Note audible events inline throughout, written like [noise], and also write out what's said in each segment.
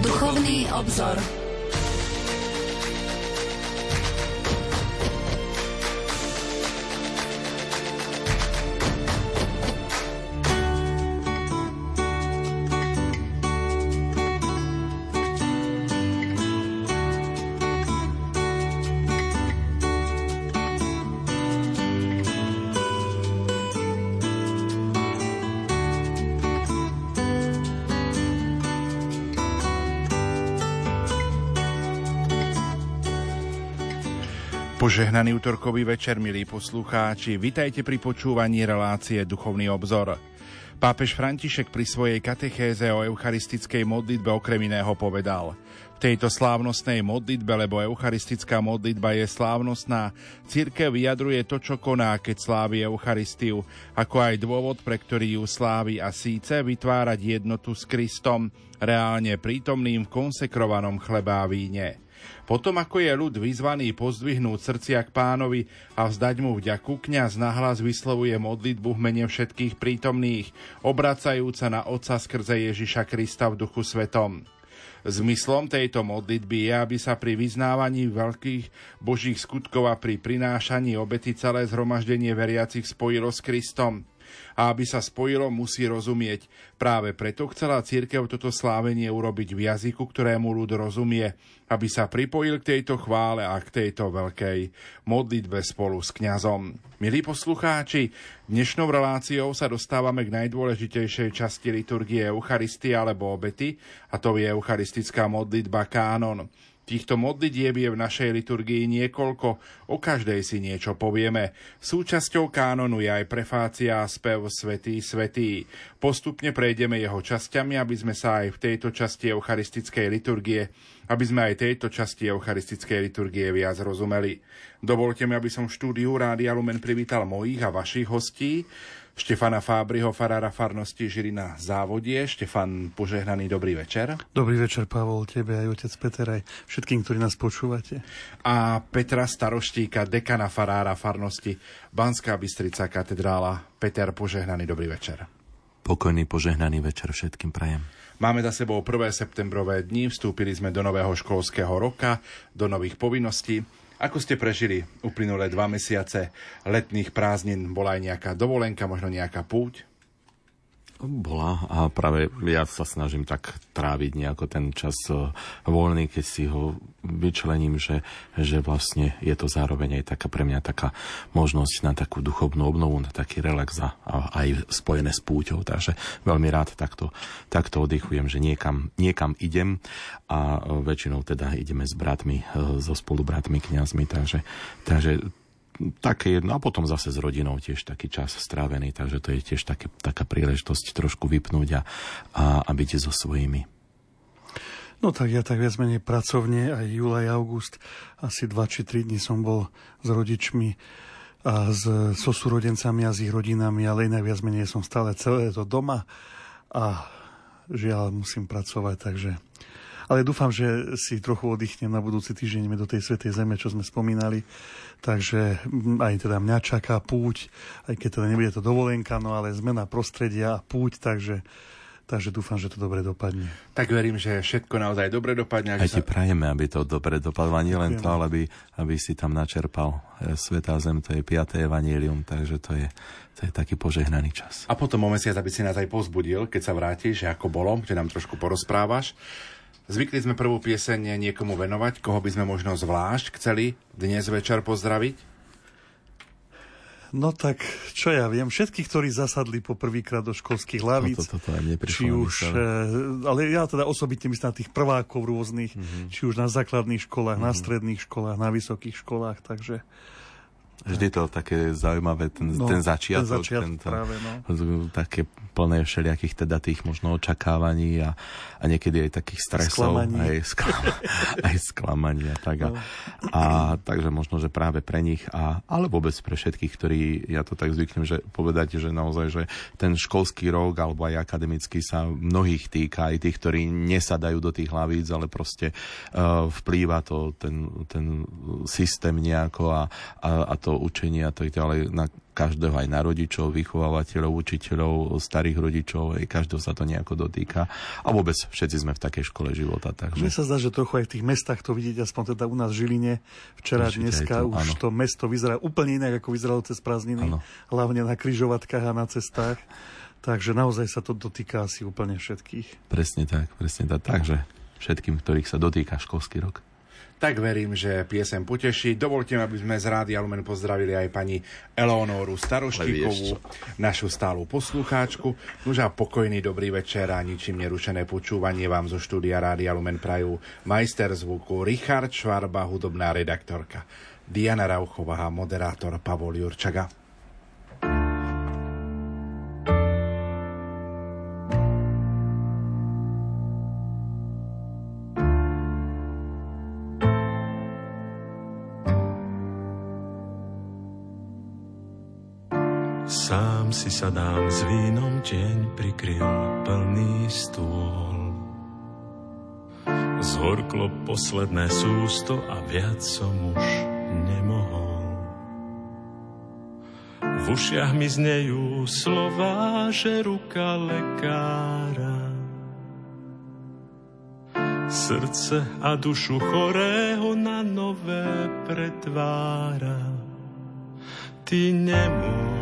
Duchovný obzor. Požehnaný útorkový večer, milí poslucháči, vitajte pri počúvaní relácie Duchovný obzor. Pápež František pri svojej katechéze o eucharistickej modlitbe okrem iného povedal V tejto slávnostnej modlitbe, lebo eucharistická modlitba je slávnostná, církev vyjadruje to, čo koná, keď slávi Eucharistiu, ako aj dôvod, pre ktorý ju slávi a síce vytvárať jednotu s Kristom, reálne prítomným v konsekrovanom chleba a víne. Potom ako je ľud vyzvaný pozdvihnúť srdcia k pánovi a vzdať mu vďaku, kňaz nahlas vyslovuje modlitbu v mene všetkých prítomných, obracajúca na Otca skrze Ježiša Krista v duchu svetom. Zmyslom tejto modlitby je, aby sa pri vyznávaní veľkých božích skutkov a pri prinášaní obety celé zhromaždenie veriacich spojilo s Kristom a aby sa spojilo, musí rozumieť. Práve preto chcela církev toto slávenie urobiť v jazyku, ktorému ľud rozumie, aby sa pripojil k tejto chvále a k tejto veľkej modlitbe spolu s kňazom. Milí poslucháči, dnešnou reláciou sa dostávame k najdôležitejšej časti liturgie Eucharistie alebo obety, a to je eucharistická modlitba kánon. Týchto modlitieb je v našej liturgii niekoľko, o každej si niečo povieme. Súčasťou kánonu je aj prefácia a spev Svetý, Svetý. Postupne prejdeme jeho časťami, aby sme sa aj v tejto časti eucharistickej liturgie aby sme aj tejto časti eucharistickej liturgie viac rozumeli. Dovolte mi, aby som v štúdiu Rádia Lumen privítal mojich a vašich hostí. Štefana Fábriho, farára farnosti Žirina Závodie. Štefan, požehnaný dobrý večer. Dobrý večer, Pavol, tebe aj otec Peter, aj všetkým, ktorí nás počúvate. A Petra Staroštíka, dekana farára farnosti Banská Bystrica katedrála. Peter, požehnaný dobrý večer. Pokojný, požehnaný večer všetkým prajem. Máme za sebou 1. septembrové dni, vstúpili sme do nového školského roka, do nových povinností. Ako ste prežili uplynulé dva mesiace letných prázdnin? Bola aj nejaká dovolenka, možno nejaká púť? Bola a práve ja sa snažím tak tráviť nejako ten čas e, voľný, keď si ho vyčlením, že, že vlastne je to zároveň aj taká pre mňa taká možnosť na takú duchovnú obnovu, na taký relax a, aj spojené s púťou. Takže veľmi rád takto, takto oddychujem, že niekam, niekam idem a e, väčšinou teda ideme s bratmi, e, so spolubratmi, kňazmi, takže, takže také jedno, a potom zase s rodinou tiež taký čas strávený, takže to je tiež také, taká príležitosť trošku vypnúť a, a, a byť so svojimi. No tak ja tak viac menej pracovne, aj júl, aj august, asi 2 či 3 dní som bol s rodičmi a s, so súrodencami a s ich rodinami, ale inak viac menej som stále celé to doma a žiaľ musím pracovať, takže ale dúfam, že si trochu oddychnem na budúci týždeň do tej Svetej Zeme, čo sme spomínali. Takže mm, aj teda mňa čaká púť, aj keď teda nebude to dovolenka, no ale zmena prostredia a púť, takže Takže dúfam, že to dobre dopadne. Tak verím, že všetko naozaj dobre dopadne. Aj ti sa... prajeme, aby to dobre dopadlo. nie len to, ale aby, aby si tam načerpal e, Svetá Zem, to je 5. evanílium, takže to je, to je taký požehnaný čas. A potom o mesiac, aby si nás aj pozbudil, keď sa vrátiš, že ako bolo, že nám trošku porozprávaš. Zvykli sme prvú pieseň niekomu venovať, koho by sme možno zvlášť chceli dnes večer pozdraviť? No tak, čo ja viem, všetkých, ktorí zasadli po prvýkrát do školských hlavíc, to, to, to, to či už, e, ale ja teda osobitne myslím na tých prvákov rôznych, mm-hmm. či už na základných školách, mm-hmm. na stredných školách, na vysokých školách, takže Vždy to také zaujímavé, ten, no, ten začiatok, ten začiatok tento, práve, no. také plné všelijakých teda tých možno očakávaní a, a niekedy aj takých stresov. Sklamaní. Aj, sklam, [laughs] aj sklamaní a tak. No. A, a takže možno, že práve pre nich, a, ale vôbec pre všetkých, ktorí, ja to tak zvyknem, že povedať, že naozaj, že ten školský rok alebo aj akademický sa mnohých týka, aj tých, ktorí nesadajú do tých hlavíc, ale proste uh, vplýva to ten, ten systém nejako a, a, a to to učenie a tak ďalej na, každého aj na rodičov, vychovávateľov, učiteľov, starých rodičov, aj každého sa to nejako dotýka. A vôbec všetci sme v takej škole života. Takže... Mne sa zdá, že trochu aj v tých mestách to vidieť, aspoň teda u nás v Žiline, včera, Určite dneska, to, už áno. to mesto vyzerá úplne inak, ako vyzeralo cez prázdniny, áno. hlavne na kryžovatkách a na cestách. Takže naozaj sa to dotýka asi úplne všetkých. Presne tak, presne tak. Takže všetkým, ktorých sa dotýka školský rok tak verím, že piesem poteší. Dovolte mi, aby sme z Rádia Lumen pozdravili aj pani Eleonoru Staroštíkovú, našu stálu poslucháčku. Nuž a pokojný dobrý večer a ničím nerušené počúvanie vám zo štúdia Rádia Lumen prajú majster zvuku Richard Švarba, hudobná redaktorka Diana Rauchová a moderátor Pavol Jurčaga. Si sadám s vínom, deň prikryl plný stôl. Zhorklo posledné sústo a viac som už nemohol. V ušiach mi znejú slova, že ruka lekára srdce a dušu chorého na nové pretvára. Ty nemôžeš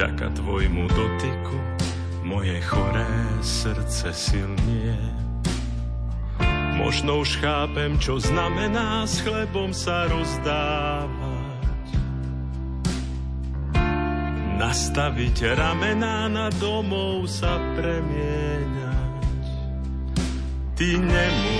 Vďaka tvojmu dotyku moje choré srdce silnie. Možno už chápem, čo znamená s chlebom sa rozdávať. Nastaviť ramená na domov sa premieňať. Ty nemôžeš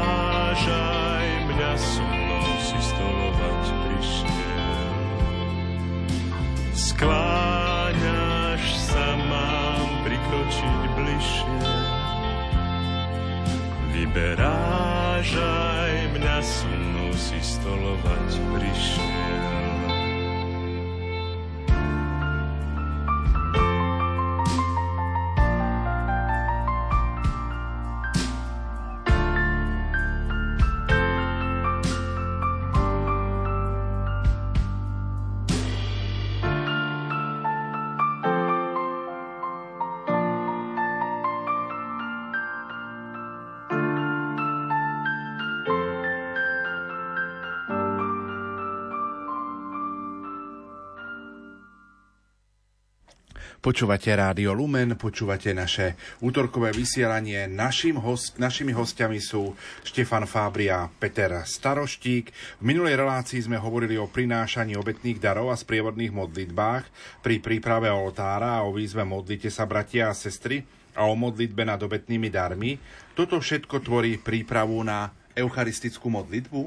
Vyberáš aj mňa so mnou si stolovať prišiel. Počúvate Rádio Lumen, počúvate naše útorkové vysielanie. Našim host, našimi hostiami sú Štefan Fábria a Peter Staroštík. V minulej relácii sme hovorili o prinášaní obetných darov a sprievodných modlitbách pri príprave oltára a o výzve modlite sa bratia a sestry a o modlitbe nad obetnými darmi. Toto všetko tvorí prípravu na eucharistickú modlitbu?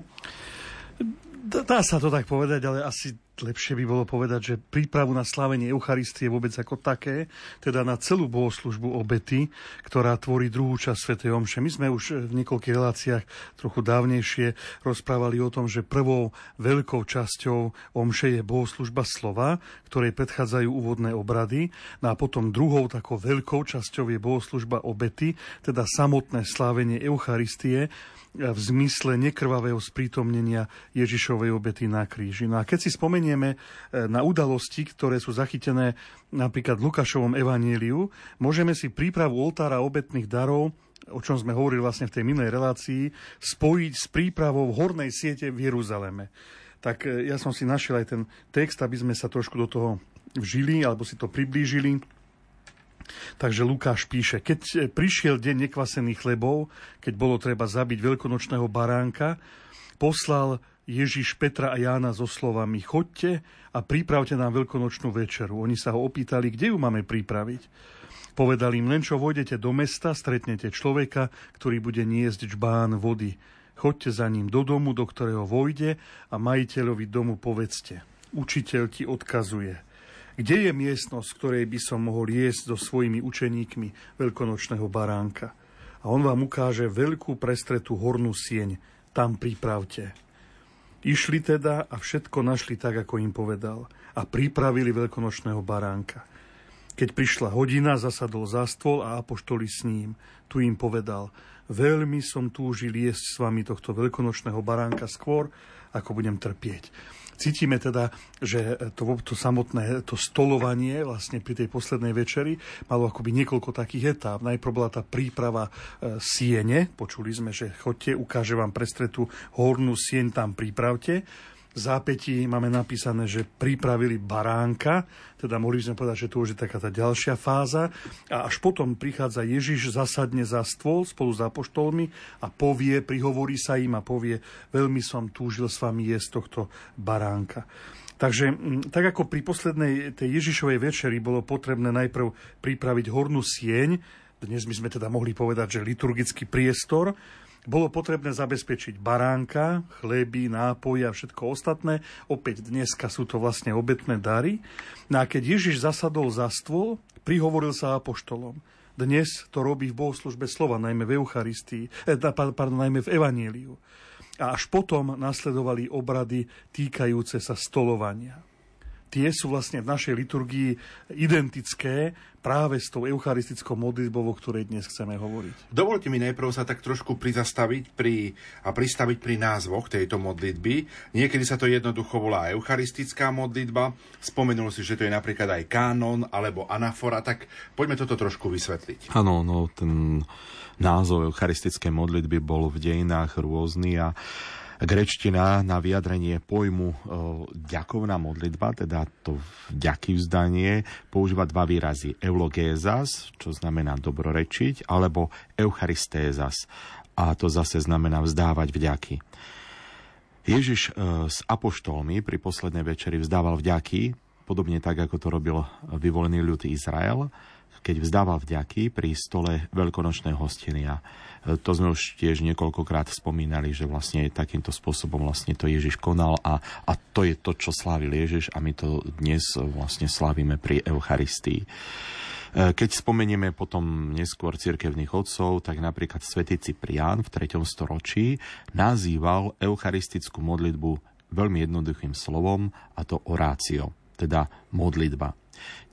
Dá sa to tak povedať, ale asi lepšie by bolo povedať, že prípravu na slávenie Eucharistie vôbec ako také, teda na celú bohoslužbu obety, ktorá tvorí druhú časť Sv. Omše. My sme už v niekoľkých reláciách trochu dávnejšie rozprávali o tom, že prvou veľkou časťou Omše je bohoslužba slova, ktorej predchádzajú úvodné obrady, no a potom druhou takou veľkou časťou je bohoslužba obety, teda samotné slávenie Eucharistie, v zmysle nekrvavého sprítomnenia Ježišovej obety na kríži. No a keď si spomeniem spomenieme e, na udalosti, ktoré sú zachytené napríklad v Lukášovom evaníliu, môžeme si prípravu oltára obetných darov o čom sme hovorili vlastne v tej minulej relácii, spojiť s prípravou hornej siete v Jeruzaleme. Tak e, ja som si našiel aj ten text, aby sme sa trošku do toho vžili, alebo si to priblížili. Takže Lukáš píše, keď e, prišiel deň nekvasených chlebov, keď bolo treba zabiť veľkonočného baránka, poslal Ježiš Petra a Jána so slovami chodte a pripravte nám veľkonočnú večeru. Oni sa ho opýtali, kde ju máme pripraviť. Povedal im, len čo vojdete do mesta, stretnete človeka, ktorý bude niesť čbán vody. Chodte za ním do domu, do ktorého vojde a majiteľovi domu povedzte. Učiteľ ti odkazuje. Kde je miestnosť, ktorej by som mohol jesť so svojimi učeníkmi veľkonočného baránka? A on vám ukáže veľkú prestretú hornú sieň. Tam pripravte. Išli teda a všetko našli tak, ako im povedal. A pripravili veľkonočného baránka. Keď prišla hodina, zasadol za stôl a apoštoli s ním. Tu im povedal, veľmi som túžil jesť s vami tohto veľkonočného baránka skôr, ako budem trpieť. Cítime teda, že to, to samotné to stolovanie vlastne pri tej poslednej večeri malo akoby niekoľko takých etáp. Najprv bola tá príprava e, siene, počuli sme, že chodte, ukáže vám prestretú hornú sieň, tam pripravte zápätí máme napísané, že pripravili baránka, teda mohli sme povedať, že to už je taká tá ďalšia fáza. A až potom prichádza Ježiš, zasadne za stôl spolu s apoštolmi a povie, prihovorí sa im a povie, veľmi som túžil s vami jesť tohto baránka. Takže tak ako pri poslednej tej Ježišovej večeri bolo potrebné najprv pripraviť hornú sieň, dnes by sme teda mohli povedať, že liturgický priestor, bolo potrebné zabezpečiť baránka, chleby, nápoje a všetko ostatné. Opäť dneska sú to vlastne obetné dary. No a keď Ježiš zasadol za stôl, prihovoril sa apoštolom. Dnes to robí v bohoslužbe slova, najmä v Eucharistii, eh, pardon, najmä v Evaníliu. A až potom nasledovali obrady týkajúce sa stolovania tie sú vlastne v našej liturgii identické práve s tou eucharistickou modlitbou, o ktorej dnes chceme hovoriť. Dovolte mi najprv sa tak trošku prizastaviť pri, a pristaviť pri názvoch tejto modlitby. Niekedy sa to jednoducho volá eucharistická modlitba. Spomenul si, že to je napríklad aj kánon alebo anafora, tak poďme toto trošku vysvetliť. Áno, no ten názov eucharistickej modlitby bol v dejinách rôzny a grečtina na vyjadrenie pojmu e, ďakovná modlitba, teda to ďaky vzdanie, používa dva výrazy. Eulogézas, čo znamená dobrorečiť, alebo eucharistézas, a to zase znamená vzdávať vďaky. Ježiš e, s apoštolmi pri poslednej večeri vzdával vďaky, podobne tak, ako to robil vyvolený ľud Izrael, keď vzdával vďaky pri stole veľkonočného hostenia. To sme už tiež niekoľkokrát spomínali, že vlastne takýmto spôsobom vlastne to Ježiš konal a, a to je to, čo slávil Ježiš a my to dnes vlastne slávime pri Eucharistii. Keď spomenieme potom neskôr cirkevných otcov, tak napríklad svätý Ciprián v 3. storočí nazýval eucharistickú modlitbu veľmi jednoduchým slovom a to orácio, teda modlitba.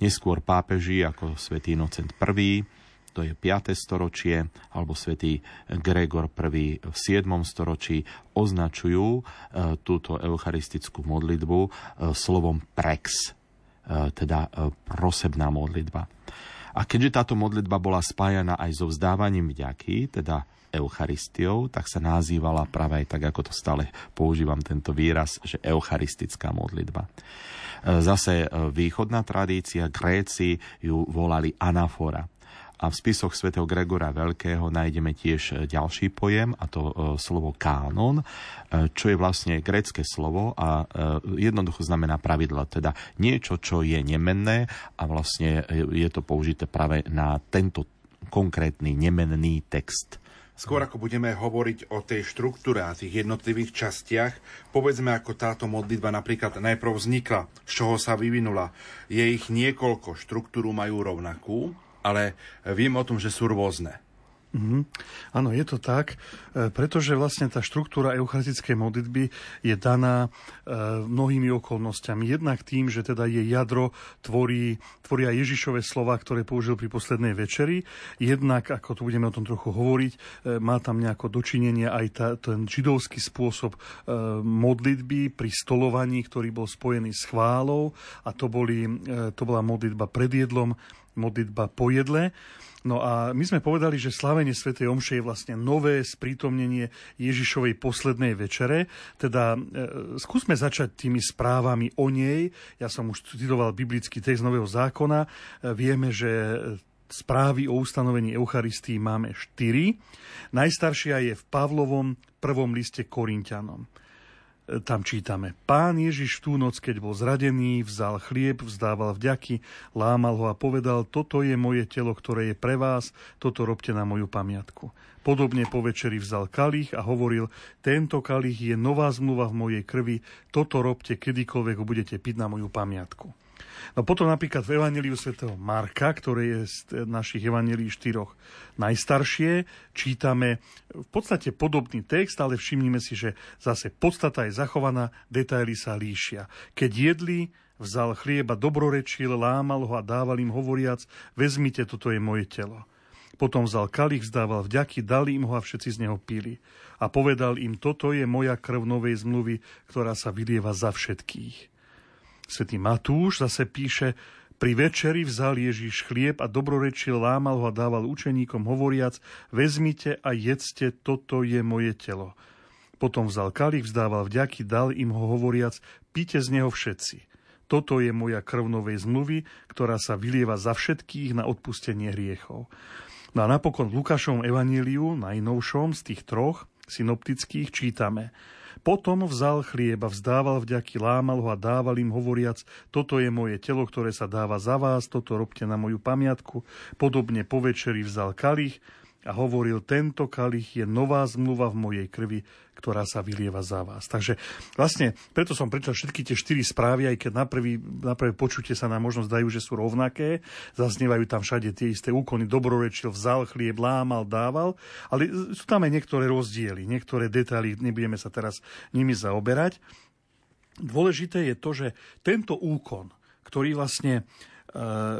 Neskôr pápeži ako svätý Inocent I to je 5. storočie, alebo svätý Gregor I v 7. storočí označujú e, túto eucharistickú modlitbu e, slovom prex, e, teda prosebná modlitba. A keďže táto modlitba bola spájana aj so vzdávaním vďaky, teda Eucharistiou, tak sa nazývala práve aj tak, ako to stále používam tento výraz, že eucharistická modlitba. Zase východná tradícia, Gréci ju volali anafora. A v spisoch svätého Gregora Veľkého nájdeme tiež e, ďalší pojem, a to e, slovo kánon, e, čo je vlastne grécke slovo a jednoducho znamená pravidlo, teda niečo, čo je nemenné a vlastne je to použité práve na tento konkrétny nemenný text. Skôr ako budeme hovoriť o tej štruktúre a tých jednotlivých častiach, povedzme ako táto modlitba napríklad najprv vznikla, z čoho sa vyvinula. Je ich niekoľko, štruktúru majú rovnakú, ale viem o tom, že sú rôzne. Mm-hmm. Áno, je to tak, e, pretože vlastne tá štruktúra eucharistickej modlitby je daná e, mnohými okolnostiami. Jednak tým, že teda je jadro, tvorí, tvoria Ježišové slova, ktoré použil pri poslednej večeri. Jednak, ako tu budeme o tom trochu hovoriť, e, má tam nejako dočinenie aj tá, ten židovský spôsob modlitby pri stolovaní, ktorý bol spojený s chválou a to, boli, to bola modlitba pred jedlom, modlitba po jedle. No a my sme povedali, že slavenie Sv. Omše je vlastne nové sprítomnenie Ježišovej poslednej večere. Teda e, skúsme začať tými správami o nej. Ja som už citoval biblický text Nového zákona. E, vieme, že správy o ustanovení Eucharistii máme štyri. Najstaršia je v Pavlovom prvom liste Korintianom tam čítame. Pán Ježiš tú noc, keď bol zradený, vzal chlieb, vzdával vďaky, lámal ho a povedal, toto je moje telo, ktoré je pre vás, toto robte na moju pamiatku. Podobne po večeri vzal kalich a hovoril, tento kalich je nová zmluva v mojej krvi, toto robte kedykoľvek ho budete piť na moju pamiatku. No potom napríklad v Evangeliu svätého Marka, ktoré je z našich Evangelí štyroch najstaršie, čítame v podstate podobný text, ale všimnime si, že zase podstata je zachovaná, detaily sa líšia. Keď jedli, vzal chlieba, dobrorečil, lámal ho a dával im hovoriac, vezmite, toto je moje telo. Potom vzal kalich, zdával vďaky, dali im ho a všetci z neho pili. A povedal im, toto je moja krv novej zmluvy, ktorá sa vylieva za všetkých. Svetý Matúš zase píše, pri večeri vzal Ježíš chlieb a dobrorečil, lámal ho a dával učeníkom hovoriac, vezmite a jedzte, toto je moje telo. Potom vzal kalich, vzdával vďaky, dal im ho hovoriac, píte z neho všetci. Toto je moja krv novej zmluvy, ktorá sa vylieva za všetkých na odpustenie hriechov. No a napokon v Lukášovom evaníliu, najnovšom z tých troch synoptických, čítame – potom vzal chlieba, vzdával vďaky, lámal ho a dával im hovoriac, toto je moje telo, ktoré sa dáva za vás, toto robte na moju pamiatku. Podobne po večeri vzal kalich, a hovoril, tento kalich je nová zmluva v mojej krvi, ktorá sa vylieva za vás. Takže vlastne preto som prečítal všetky tie štyri správy, aj keď na, prvý, na prvé počutie sa nám možno zdajú, že sú rovnaké, zaznievajú tam všade tie isté úkony, dobrorečil, vzal chlieb, lámal, dával, ale sú tam aj niektoré rozdiely, niektoré detaily, nebudeme sa teraz nimi zaoberať. Dôležité je to, že tento úkon, ktorý vlastne Eh,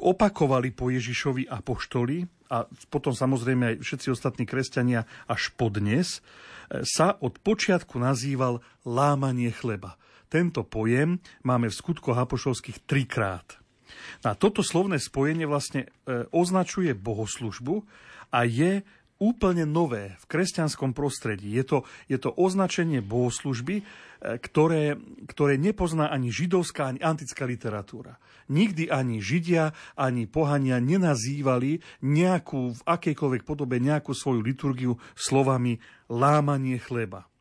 opakovali po Ježišovi apoštoli a potom samozrejme aj všetci ostatní kresťania až podnes, eh, sa od počiatku nazýval lámanie chleba. Tento pojem máme v skutkoch apoštolských trikrát. A toto slovné spojenie vlastne eh, označuje bohoslužbu a je úplne nové v kresťanskom prostredí. Je to, je to označenie bohoslužby, ktoré, ktoré nepozná ani židovská, ani antická literatúra. Nikdy ani Židia, ani pohania nenazývali nejakú, v akejkoľvek podobe nejakú svoju liturgiu slovami lámanie chleba.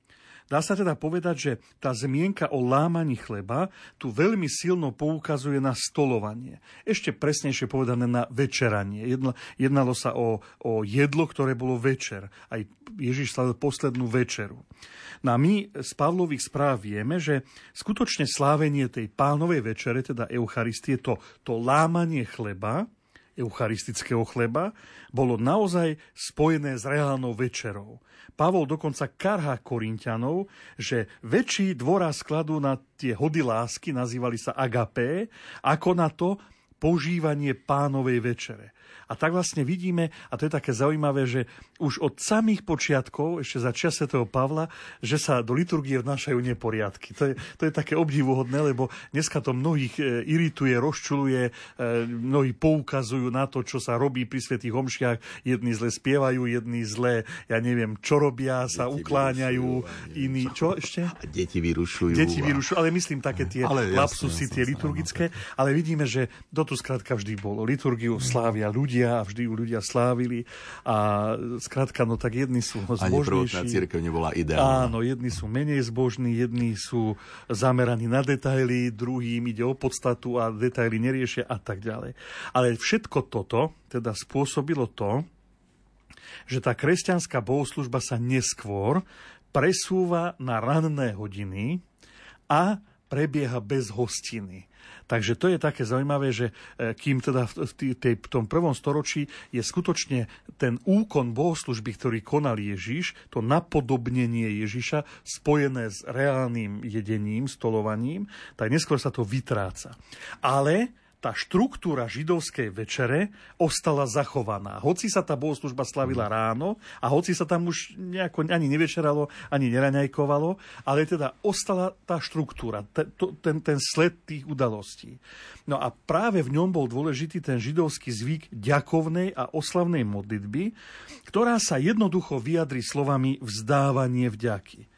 Dá sa teda povedať, že tá zmienka o lámaní chleba tu veľmi silno poukazuje na stolovanie. Ešte presnejšie povedané na večeranie. Jedno, jednalo sa o, o jedlo, ktoré bolo večer. Aj Ježiš slavil poslednú večeru. No a my z Pavlových správ vieme, že skutočne slávenie tej pánovej večere, teda Eucharistie, to, to lámanie chleba, eucharistického chleba, bolo naozaj spojené s reálnou večerou. Pavol dokonca karhá Korintianov, že väčší dvora skladú na tie hody lásky, nazývali sa agapé, ako na to požívanie pánovej večere. A tak vlastne vidíme, a to je také zaujímavé, že už od samých počiatkov, ešte za čas Sv. Pavla, že sa do liturgie vnášajú neporiadky. To je, to je také obdivuhodné, lebo dneska to mnohých e, irituje, rozčuluje, e, mnohí poukazujú na to, čo sa robí pri svetých homšiach. Jedni zle spievajú, jedni zle, ja neviem, čo robia, sa deti ukláňajú, iní, čo ešte? Deti vyrušujú. Deti vyrušujú, ale myslím také tie ale lapsusy, tie liturgické, ale vidíme, že do tu skrátka vždy bolo. Liturgiu slávia ľudia, ľudia a vždy ju ľudia slávili a skrátka, no tak jedni sú zbožnejší. Ani církev nebola ideálna. Áno, jedni sú menej zbožní, jedni sú zameraní na detaily, druhým ide o podstatu a detaily neriešia a tak ďalej. Ale všetko toto teda spôsobilo to, že tá kresťanská bohoslužba sa neskôr presúva na ranné hodiny a prebieha bez hostiny. Takže to je také zaujímavé, že e, kým teda v, tej, v tom prvom storočí je skutočne ten úkon bohoslužby, ktorý konal Ježiš, to napodobnenie Ježiša spojené s reálnym jedením, stolovaním, tak neskôr sa to vytráca. Ale tá štruktúra židovskej večere ostala zachovaná. Hoci sa tá bohoslužba slavila mhm. ráno a hoci sa tam už nejako ani nevečeralo, ani neraňajkovalo, ale teda ostala tá štruktúra, ten, ten sled tých udalostí. No a práve v ňom bol dôležitý ten židovský zvyk ďakovnej a oslavnej modlitby, ktorá sa jednoducho vyjadri slovami vzdávanie vďaky.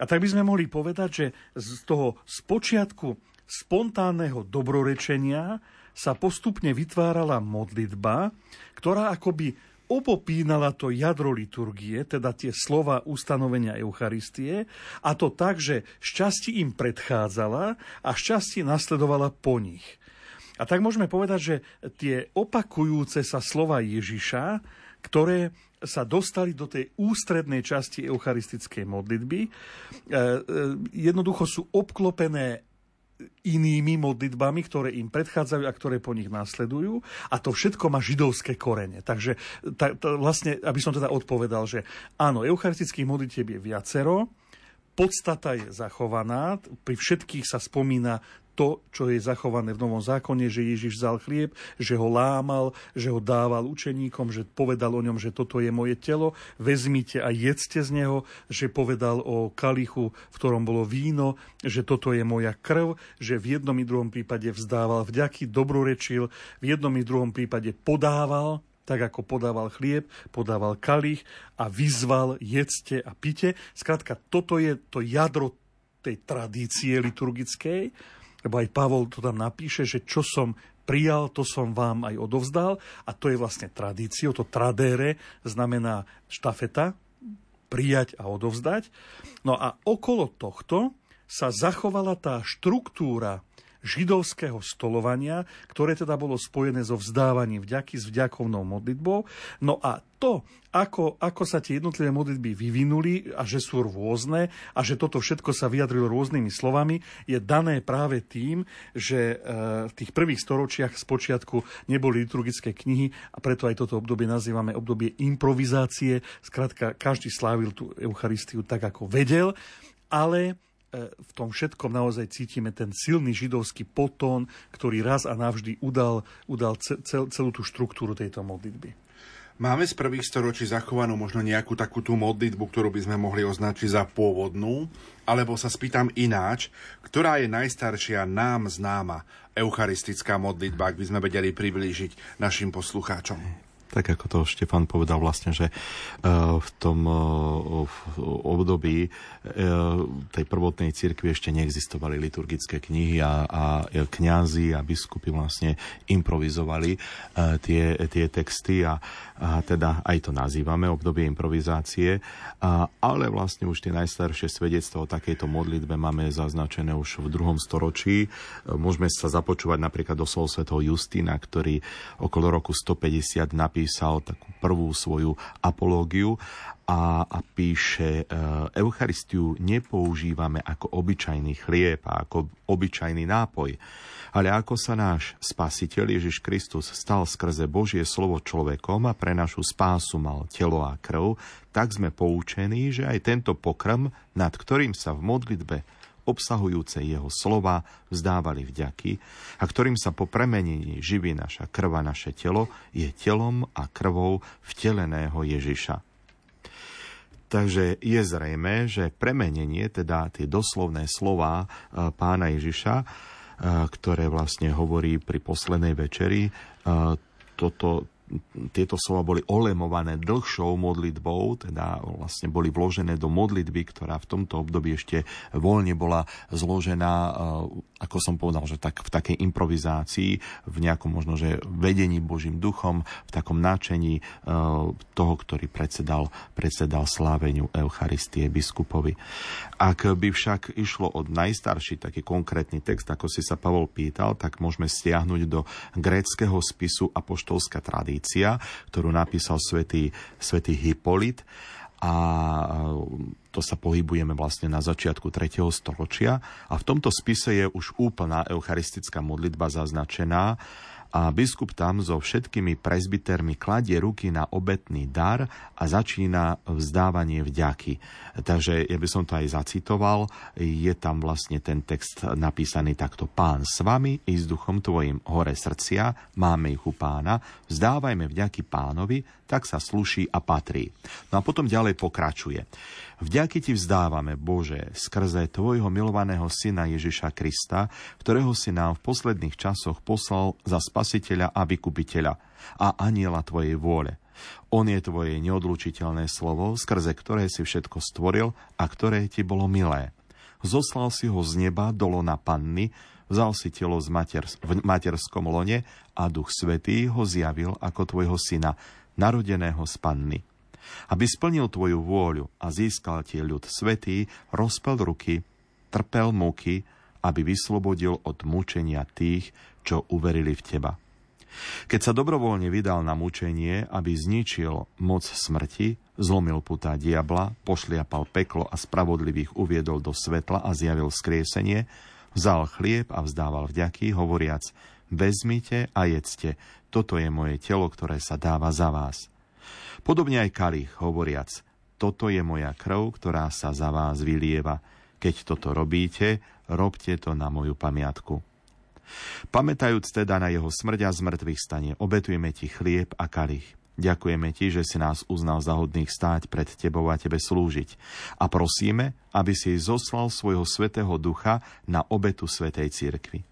A tak by sme mohli povedať, že z toho spočiatku spontánneho dobrorečenia sa postupne vytvárala modlitba, ktorá akoby opopínala to jadro liturgie, teda tie slova ustanovenia Eucharistie, a to tak, že šťastí im predchádzala a šťastie nasledovala po nich. A tak môžeme povedať, že tie opakujúce sa slova Ježiša, ktoré sa dostali do tej ústrednej časti eucharistickej modlitby, e, e, jednoducho sú obklopené inými modlitbami, ktoré im predchádzajú a ktoré po nich následujú. A to všetko má židovské korene. Takže ta, ta, vlastne, aby som teda odpovedal, že áno, eucharistických modlitieb je viacero, podstata je zachovaná, pri všetkých sa spomína to, čo je zachované v Novom zákone, že Ježiš vzal chlieb, že ho lámal, že ho dával učeníkom, že povedal o ňom, že toto je moje telo, vezmite a jedzte z neho, že povedal o kalichu, v ktorom bolo víno, že toto je moja krv, že v jednom i druhom prípade vzdával vďaky, dobrorečil, v jednom i druhom prípade podával, tak ako podával chlieb, podával kalich a vyzval jedzte a pite. Skrátka, toto je to jadro tej tradície liturgickej, lebo aj Pavol to tam napíše, že čo som prijal, to som vám aj odovzdal a to je vlastne tradíciou, to tradere znamená štafeta, prijať a odovzdať. No a okolo tohto sa zachovala tá štruktúra židovského stolovania, ktoré teda bolo spojené so vzdávaním vďaky s vďakovnou modlitbou. No a to, ako, ako sa tie jednotlivé modlitby vyvinuli a že sú rôzne a že toto všetko sa vyjadrilo rôznymi slovami, je dané práve tým, že e, v tých prvých storočiach z počiatku neboli liturgické knihy a preto aj toto obdobie nazývame obdobie improvizácie. Skrátka, každý slávil tú Eucharistiu tak, ako vedel, ale v tom všetkom naozaj cítime ten silný židovský potón, ktorý raz a navždy udal, udal cel, celú tú štruktúru tejto modlitby. Máme z prvých storočí zachovanú možno nejakú takú tú modlitbu, ktorú by sme mohli označiť za pôvodnú, alebo sa spýtam ináč, ktorá je najstaršia nám známa eucharistická modlitba, ak by sme vedeli priblížiť našim poslucháčom tak ako to Štefan povedal vlastne, že e, v tom e, období e, tej prvotnej cirkvi ešte neexistovali liturgické knihy a, a kňazi a biskupy vlastne improvizovali tie, tie texty a, a teda aj to nazývame obdobie improvizácie, a, ale vlastne už tie najstaršie svedectva o takejto modlitbe máme zaznačené už v druhom storočí. Môžeme sa započúvať napríklad do slov svetov Justína, ktorý okolo roku 150 napísal napísal takú prvú svoju apológiu a, a píše, e, Eucharistiu nepoužívame ako obyčajný chlieb a ako obyčajný nápoj, ale ako sa náš spasiteľ Ježiš Kristus stal skrze Božie slovo človekom a pre našu spásu mal telo a krv, tak sme poučení, že aj tento pokrm, nad ktorým sa v modlitbe obsahujúce jeho slova, vzdávali vďaky a ktorým sa po premenení živí naša krva, naše telo, je telom a krvou vteleného Ježiša. Takže je zrejme, že premenenie, teda tie doslovné slova e, pána Ježiša, e, ktoré vlastne hovorí pri poslednej večeri, e, toto, tieto slova boli olemované dlhšou modlitbou, teda vlastne boli vložené do modlitby, ktorá v tomto období ešte voľne bola zložená, eh, ako som povedal, že tak v takej improvizácii, v nejakom možno, že vedení Božím duchom, v takom náčení eh, toho, ktorý predsedal, predsedal sláveniu Eucharistie biskupovi. Ak by však išlo od najstarší taký konkrétny text, ako si sa Pavol pýtal, tak môžeme stiahnuť do gréckého spisu Apoštolská tradícia, ktorú napísal svätý, svätý Hippolyt a to sa pohybujeme vlastne na začiatku 3. storočia a v tomto spise je už úplná eucharistická modlitba zaznačená a biskup tam so všetkými prezbitermi kladie ruky na obetný dar a začína vzdávanie vďaky. Takže ja by som to aj zacitoval. Je tam vlastne ten text napísaný takto. Pán s vami i s duchom tvojim hore srdcia, máme ich u pána, vzdávajme vďaky pánovi, tak sa sluší a patrí. No a potom ďalej pokračuje. Vďaky ti vzdávame, Bože, skrze Tvojho milovaného Syna Ježiša Krista, ktorého si nám v posledných časoch poslal za spasiteľa a vykupiteľa a aniela Tvojej vôle. On je Tvoje neodlučiteľné slovo, skrze ktoré si všetko stvoril a ktoré Ti bolo milé. Zoslal si ho z neba do lona panny, vzal si telo z mater, v materskom lone a Duch Svetý ho zjavil ako Tvojho syna, narodeného z panny aby splnil tvoju vôľu a získal ti ľud svetý, rozpel ruky, trpel múky, aby vyslobodil od mučenia tých, čo uverili v teba. Keď sa dobrovoľne vydal na mučenie, aby zničil moc smrti, zlomil putá diabla, pošliapal peklo a spravodlivých uviedol do svetla a zjavil skriesenie, vzal chlieb a vzdával vďaky, hovoriac, vezmite a jedzte, toto je moje telo, ktoré sa dáva za vás. Podobne aj kalich, hovoriac, toto je moja krv, ktorá sa za vás vylieva. Keď toto robíte, robte to na moju pamiatku. Pamätajúc teda na jeho smrť a zmrtvých stane, obetujeme ti chlieb a kalich. Ďakujeme ti, že si nás uznal za hodných stáť pred tebou a tebe slúžiť. A prosíme, aby si zoslal svojho svetého ducha na obetu svetej cirkvi.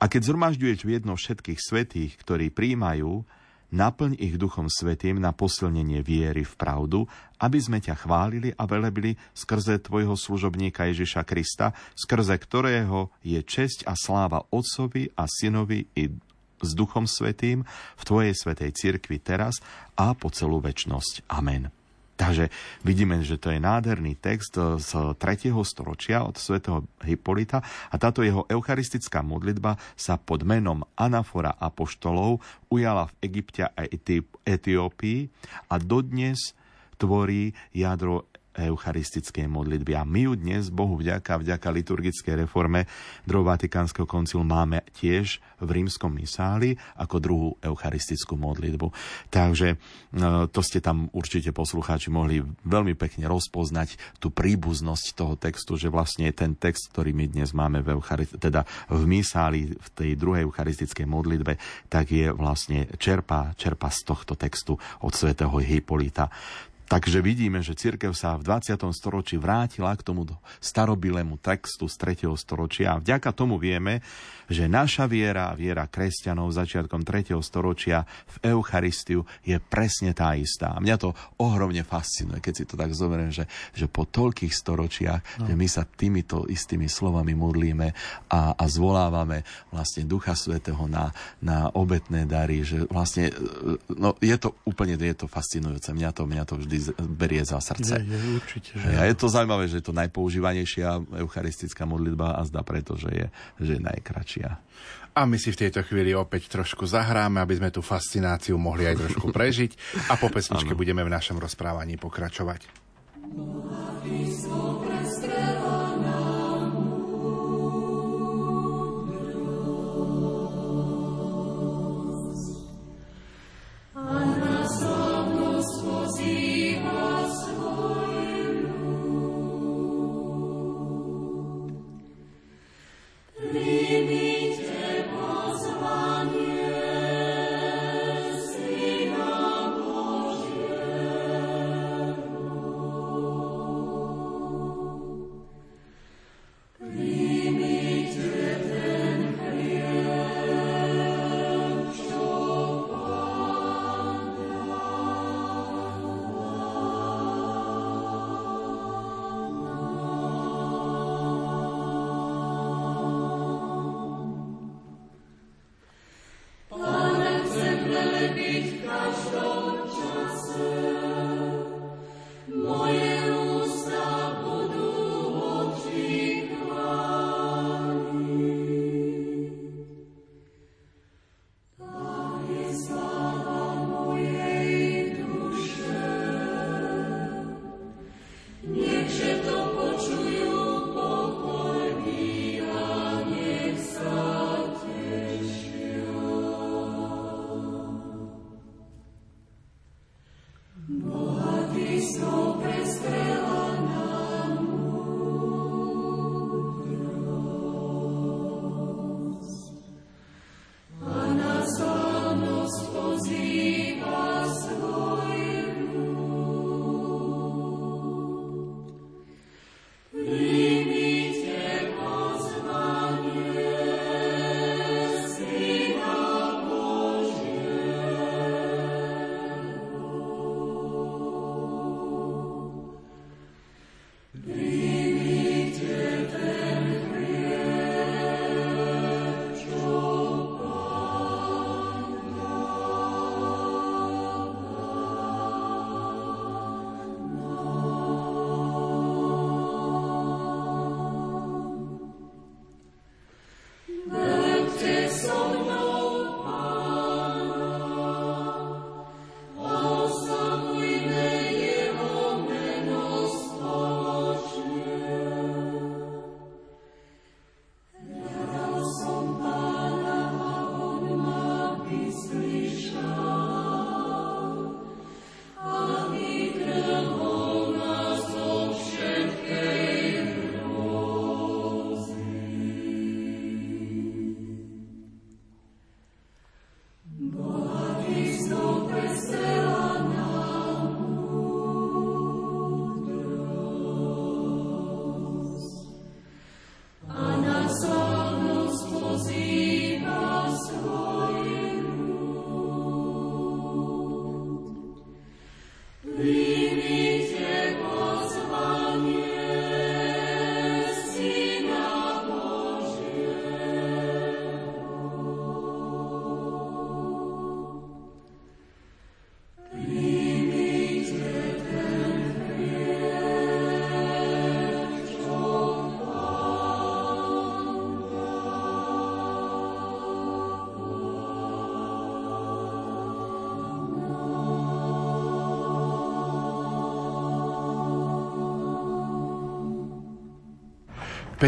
A keď zhromažďuješ v jedno všetkých svetých, ktorí príjmajú, naplň ich Duchom Svetým na posilnenie viery v pravdu, aby sme ťa chválili a velebili skrze Tvojho služobníka Ježiša Krista, skrze ktorého je česť a sláva Otcovi a Synovi i s Duchom Svetým v Tvojej Svetej Cirkvi teraz a po celú väčnosť. Amen. Takže vidíme, že to je nádherný text eh, z 3. storočia od svätého Hippolyta a táto jeho eucharistická modlitba sa pod menom Anafora apoštolov ujala v Egypte a Etiópii a dodnes tvorí jadro eucharistickej modlitby. A my ju dnes, Bohu vďaka, vďaka liturgickej reforme druhého Vatikánskeho koncilu máme tiež v rímskom misáli ako druhú eucharistickú modlitbu. Takže e, to ste tam určite poslucháči mohli veľmi pekne rozpoznať tú príbuznosť toho textu, že vlastne ten text, ktorý my dnes máme v, Euchari- teda v misáli, v tej druhej eucharistickej modlitbe, tak je vlastne čerpa, čerpa z tohto textu od svätého Hippolyta. Takže vidíme, že církev sa v 20. storočí vrátila k tomu starobilému textu z 3. storočia a vďaka tomu vieme, že naša viera, viera kresťanov začiatkom 3. storočia v Eucharistiu je presne tá istá. A mňa to ohromne fascinuje, keď si to tak zoberiem, že, že po toľkých storočiach, no. že my sa týmito istými slovami modlíme a, a zvolávame vlastne Ducha Svetého na, na obetné dary, že vlastne no, je to úplne je to fascinujúce. Mňa to, mňa to vždy berie za srdce. Je, je, určite. Že... A je to zaujímavé, že je to najpoužívanejšia eucharistická modlitba a zdá preto, že je, že je najkračšia. A my si v tejto chvíli opäť trošku zahráme, aby sme tú fascináciu mohli aj trošku [laughs] prežiť a po pesničke budeme v našom rozprávaní pokračovať.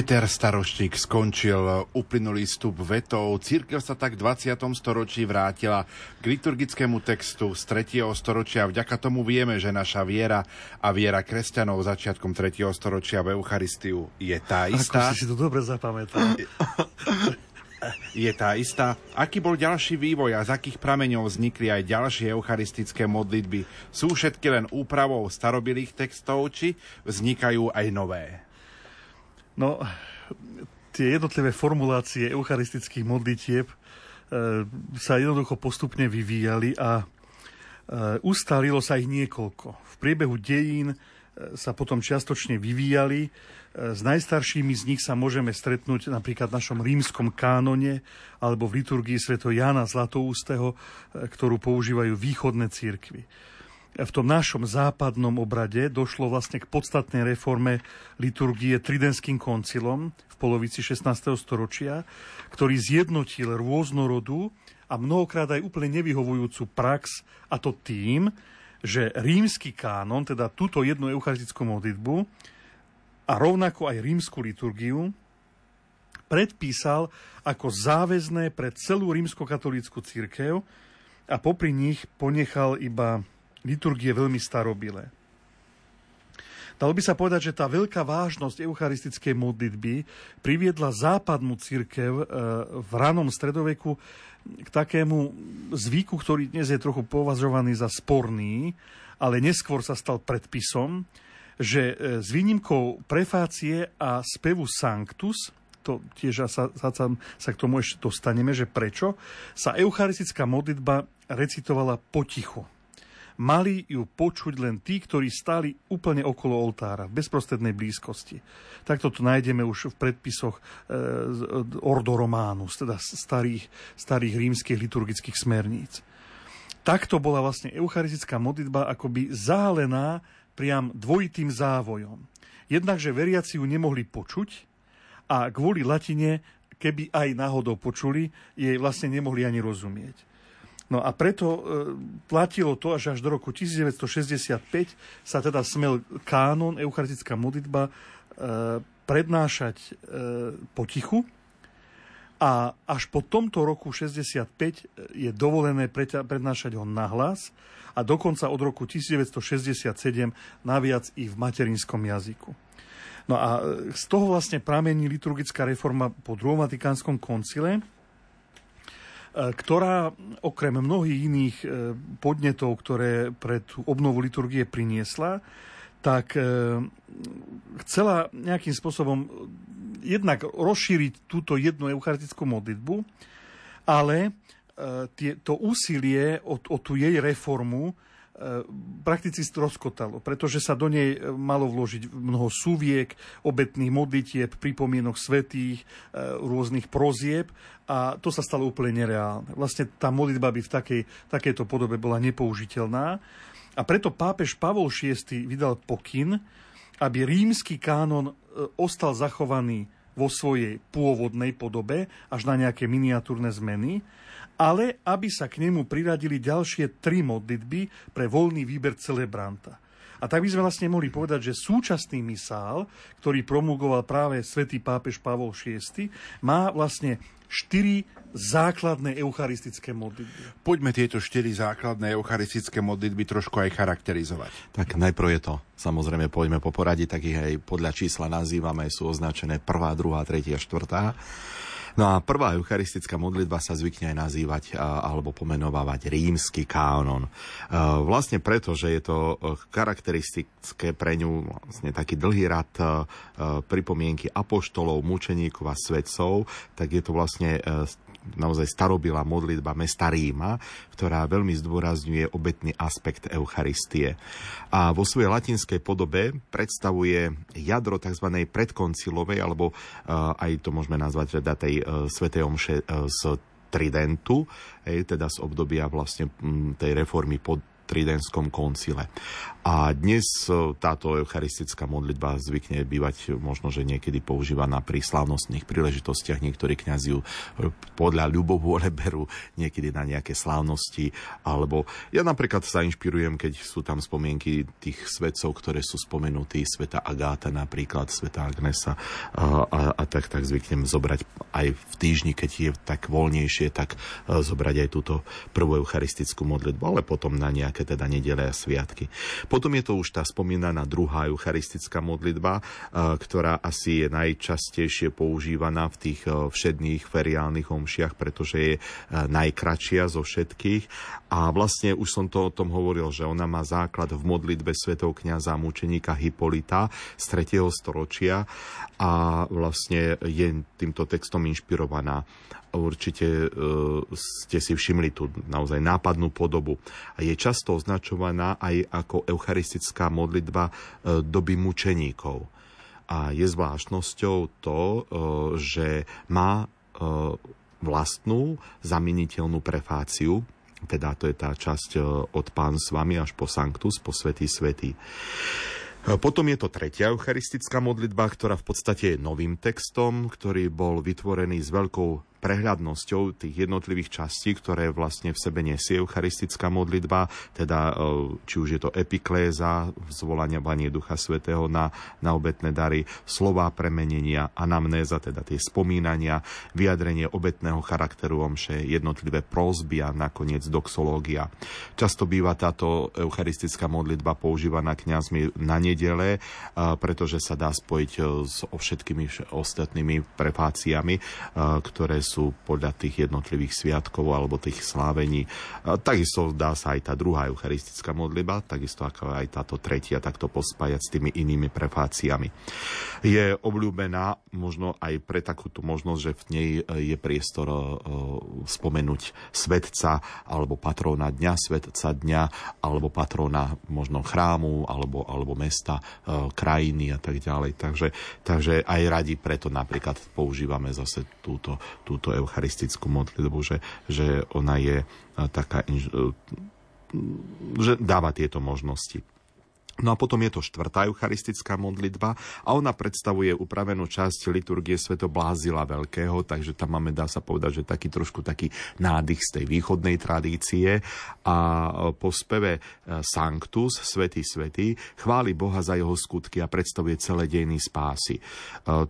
Peter Staroštík skončil uplynulý stup vetov. Církev sa tak v 20. storočí vrátila k liturgickému textu z 3. storočia. Vďaka tomu vieme, že naša viera a viera kresťanov začiatkom 3. storočia v Eucharistiu je tá istá. Ako si to dobre zapamätal. Je tá istá. Aký bol ďalší vývoj a z akých prameňov vznikli aj ďalšie eucharistické modlitby? Sú všetky len úpravou starobilých textov, či vznikajú aj nové? No, tie jednotlivé formulácie eucharistických modlitieb e, sa jednoducho postupne vyvíjali a e, ustalilo sa ich niekoľko. V priebehu dejín e, sa potom čiastočne vyvíjali. E, s najstaršími z nich sa môžeme stretnúť napríklad v našom rímskom kánone alebo v liturgii sv. Jana Zlatoústeho, e, ktorú používajú východné církvy v tom našom západnom obrade došlo vlastne k podstatnej reforme liturgie Tridentským koncilom v polovici 16. storočia, ktorý zjednotil rôznorodú a mnohokrát aj úplne nevyhovujúcu prax, a to tým, že rímsky kánon, teda túto jednu eucharistickú modlitbu a rovnako aj rímsku liturgiu, predpísal ako záväzné pre celú rímskokatolícku církev a popri nich ponechal iba liturgie veľmi starobilé. Dalo by sa povedať, že tá veľká vážnosť eucharistickej modlitby priviedla západnú církev e, v ranom stredoveku k takému zvyku, ktorý dnes je trochu považovaný za sporný, ale neskôr sa stal predpisom, že e, s výnimkou prefácie a spevu Sanctus, to tiež sa, sa, sa k tomu ešte dostaneme, že prečo, sa eucharistická modlitba recitovala potichu mali ju počuť len tí, ktorí stáli úplne okolo oltára, v bezprostrednej blízkosti. Takto to nájdeme už v predpisoch e, Ordo Románus, teda starých, starých rímskych liturgických smerníc. Takto bola vlastne eucharistická modlitba akoby zálená priam dvojitým závojom. Jednakže veriaci ju nemohli počuť a kvôli latine, keby aj náhodou počuli, jej vlastne nemohli ani rozumieť. No a preto e, platilo to, až až do roku 1965 sa teda smel kánon, eucharistická modlitba, e, prednášať e, potichu. A až po tomto roku 65 je dovolené prednášať ho nahlas a dokonca od roku 1967 naviac i v materinskom jazyku. No a z toho vlastne pramení liturgická reforma po druhom Vatikánskom koncile, ktorá okrem mnohých iných e, podnetov, ktoré pre tú obnovu liturgie priniesla, tak e, chcela nejakým spôsobom jednak rozšíriť túto jednu eucharistickú modlitbu, ale to úsilie o, o tú jej reformu E, prakticky stroskotalo, pretože sa do nej malo vložiť mnoho súviek, obetných modlitieb, pripomienok svetých, e, rôznych prozieb a to sa stalo úplne nereálne. Vlastne tá modlitba by v takej, takejto podobe bola nepoužiteľná a preto pápež Pavol VI vydal pokyn, aby rímsky kánon e, ostal zachovaný vo svojej pôvodnej podobe až na nejaké miniatúrne zmeny ale aby sa k nemu priradili ďalšie tri modlitby pre voľný výber celebranta. A tak by sme vlastne mohli povedať, že súčasný misál, ktorý promulgoval práve svätý pápež Pavol VI, má vlastne štyri základné eucharistické modlitby. Poďme tieto štyri základné eucharistické modlitby trošku aj charakterizovať. Tak najprv je to, samozrejme, poďme po poradí, tak ich aj podľa čísla nazývame, sú označené prvá, druhá, tretia, štvrtá. No a prvá eucharistická modlitba sa zvykne aj nazývať alebo pomenovávať rímsky kánon. Vlastne preto, že je to e, charakteristické pre ňu vlastne taký dlhý rad e, pripomienky apoštolov, mučeníkov a svedcov, tak je to vlastne e, naozaj starobilá modlitba mesta Ríma, ktorá veľmi zdôrazňuje obetný aspekt Eucharistie. A vo svojej latinskej podobe predstavuje jadro tzv. predkoncilovej, alebo uh, aj to môžeme nazvať teda tej uh, svetej omše uh, z Tridentu, teda z obdobia vlastne tej reformy pod Tridentskom koncile. A dnes e, táto eucharistická modlitba zvykne bývať možno, že niekedy používaná pri slávnostných príležitostiach. Niektorí kňazi ju e, podľa ľubovôle berú niekedy na nejaké slávnosti. Alebo ja napríklad sa inšpirujem, keď sú tam spomienky tých svetcov, ktoré sú spomenutí, sveta Agáta napríklad, sveta Agnesa a, a, a tak, tak zvyknem zobrať aj v týždni, keď je tak voľnejšie, tak zobrať aj túto prvú eucharistickú modlitbu, ale potom na nejaké teda nedele a sviatky. Potom je to už tá spomínaná druhá eucharistická modlitba, ktorá asi je najčastejšie používaná v tých všedných feriálnych omšiach, pretože je najkračšia zo všetkých. A vlastne už som to o tom hovoril, že ona má základ v modlitbe svetov kniaza mučeníka Hipolita z 3. storočia a vlastne je týmto textom inšpirovaná určite e, ste si všimli tú naozaj nápadnú podobu. A je často označovaná aj ako eucharistická modlitba e, doby mučeníkov. A je zvláštnosťou to, e, že má vlastnú zamieniteľnú prefáciu, teda to je tá časť od Pán s vami až po Sanctus, po Svetý Svetý. Potom je to tretia eucharistická modlitba, ktorá v podstate je novým textom, ktorý bol vytvorený s veľkou prehľadnosťou tých jednotlivých častí, ktoré vlastne v sebe nesie eucharistická modlitba, teda e, či už je to epikléza, zvolanie Ducha Svetého na, na obetné dary, slová premenenia, anamnéza, teda tie spomínania, vyjadrenie obetného charakteru omše, jednotlivé prosby a nakoniec doxológia. Často býva táto eucharistická modlitba používaná kňazmi na nedele, e, pretože sa dá spojiť e, s všetkými ostatnými prefáciami, ktoré sú podľa tých jednotlivých sviatkov alebo tých slávení. Takisto dá sa aj tá druhá eucharistická modliba, takisto ako aj táto tretia, takto pospájať s tými inými prefáciami. Je obľúbená možno aj pre takúto možnosť, že v nej e, je priestor e, spomenúť svetca alebo patróna dňa, svetca dňa alebo patróna možno chrámu alebo, alebo mesta, e, krajiny a tak ďalej. Takže, takže aj radi preto napríklad používame zase túto, túto túto eucharistickú modlitbu, že, že ona je taká, že dáva tieto možnosti. No a potom je to štvrtá eucharistická modlitba a ona predstavuje upravenú časť liturgie Sveto Blázila Veľkého, takže tam máme, dá sa povedať, že taký trošku taký nádych z tej východnej tradície a po speve e, Sanctus, Svetý Svetý, chváli Boha za jeho skutky a predstavuje celé dejiny spásy. E,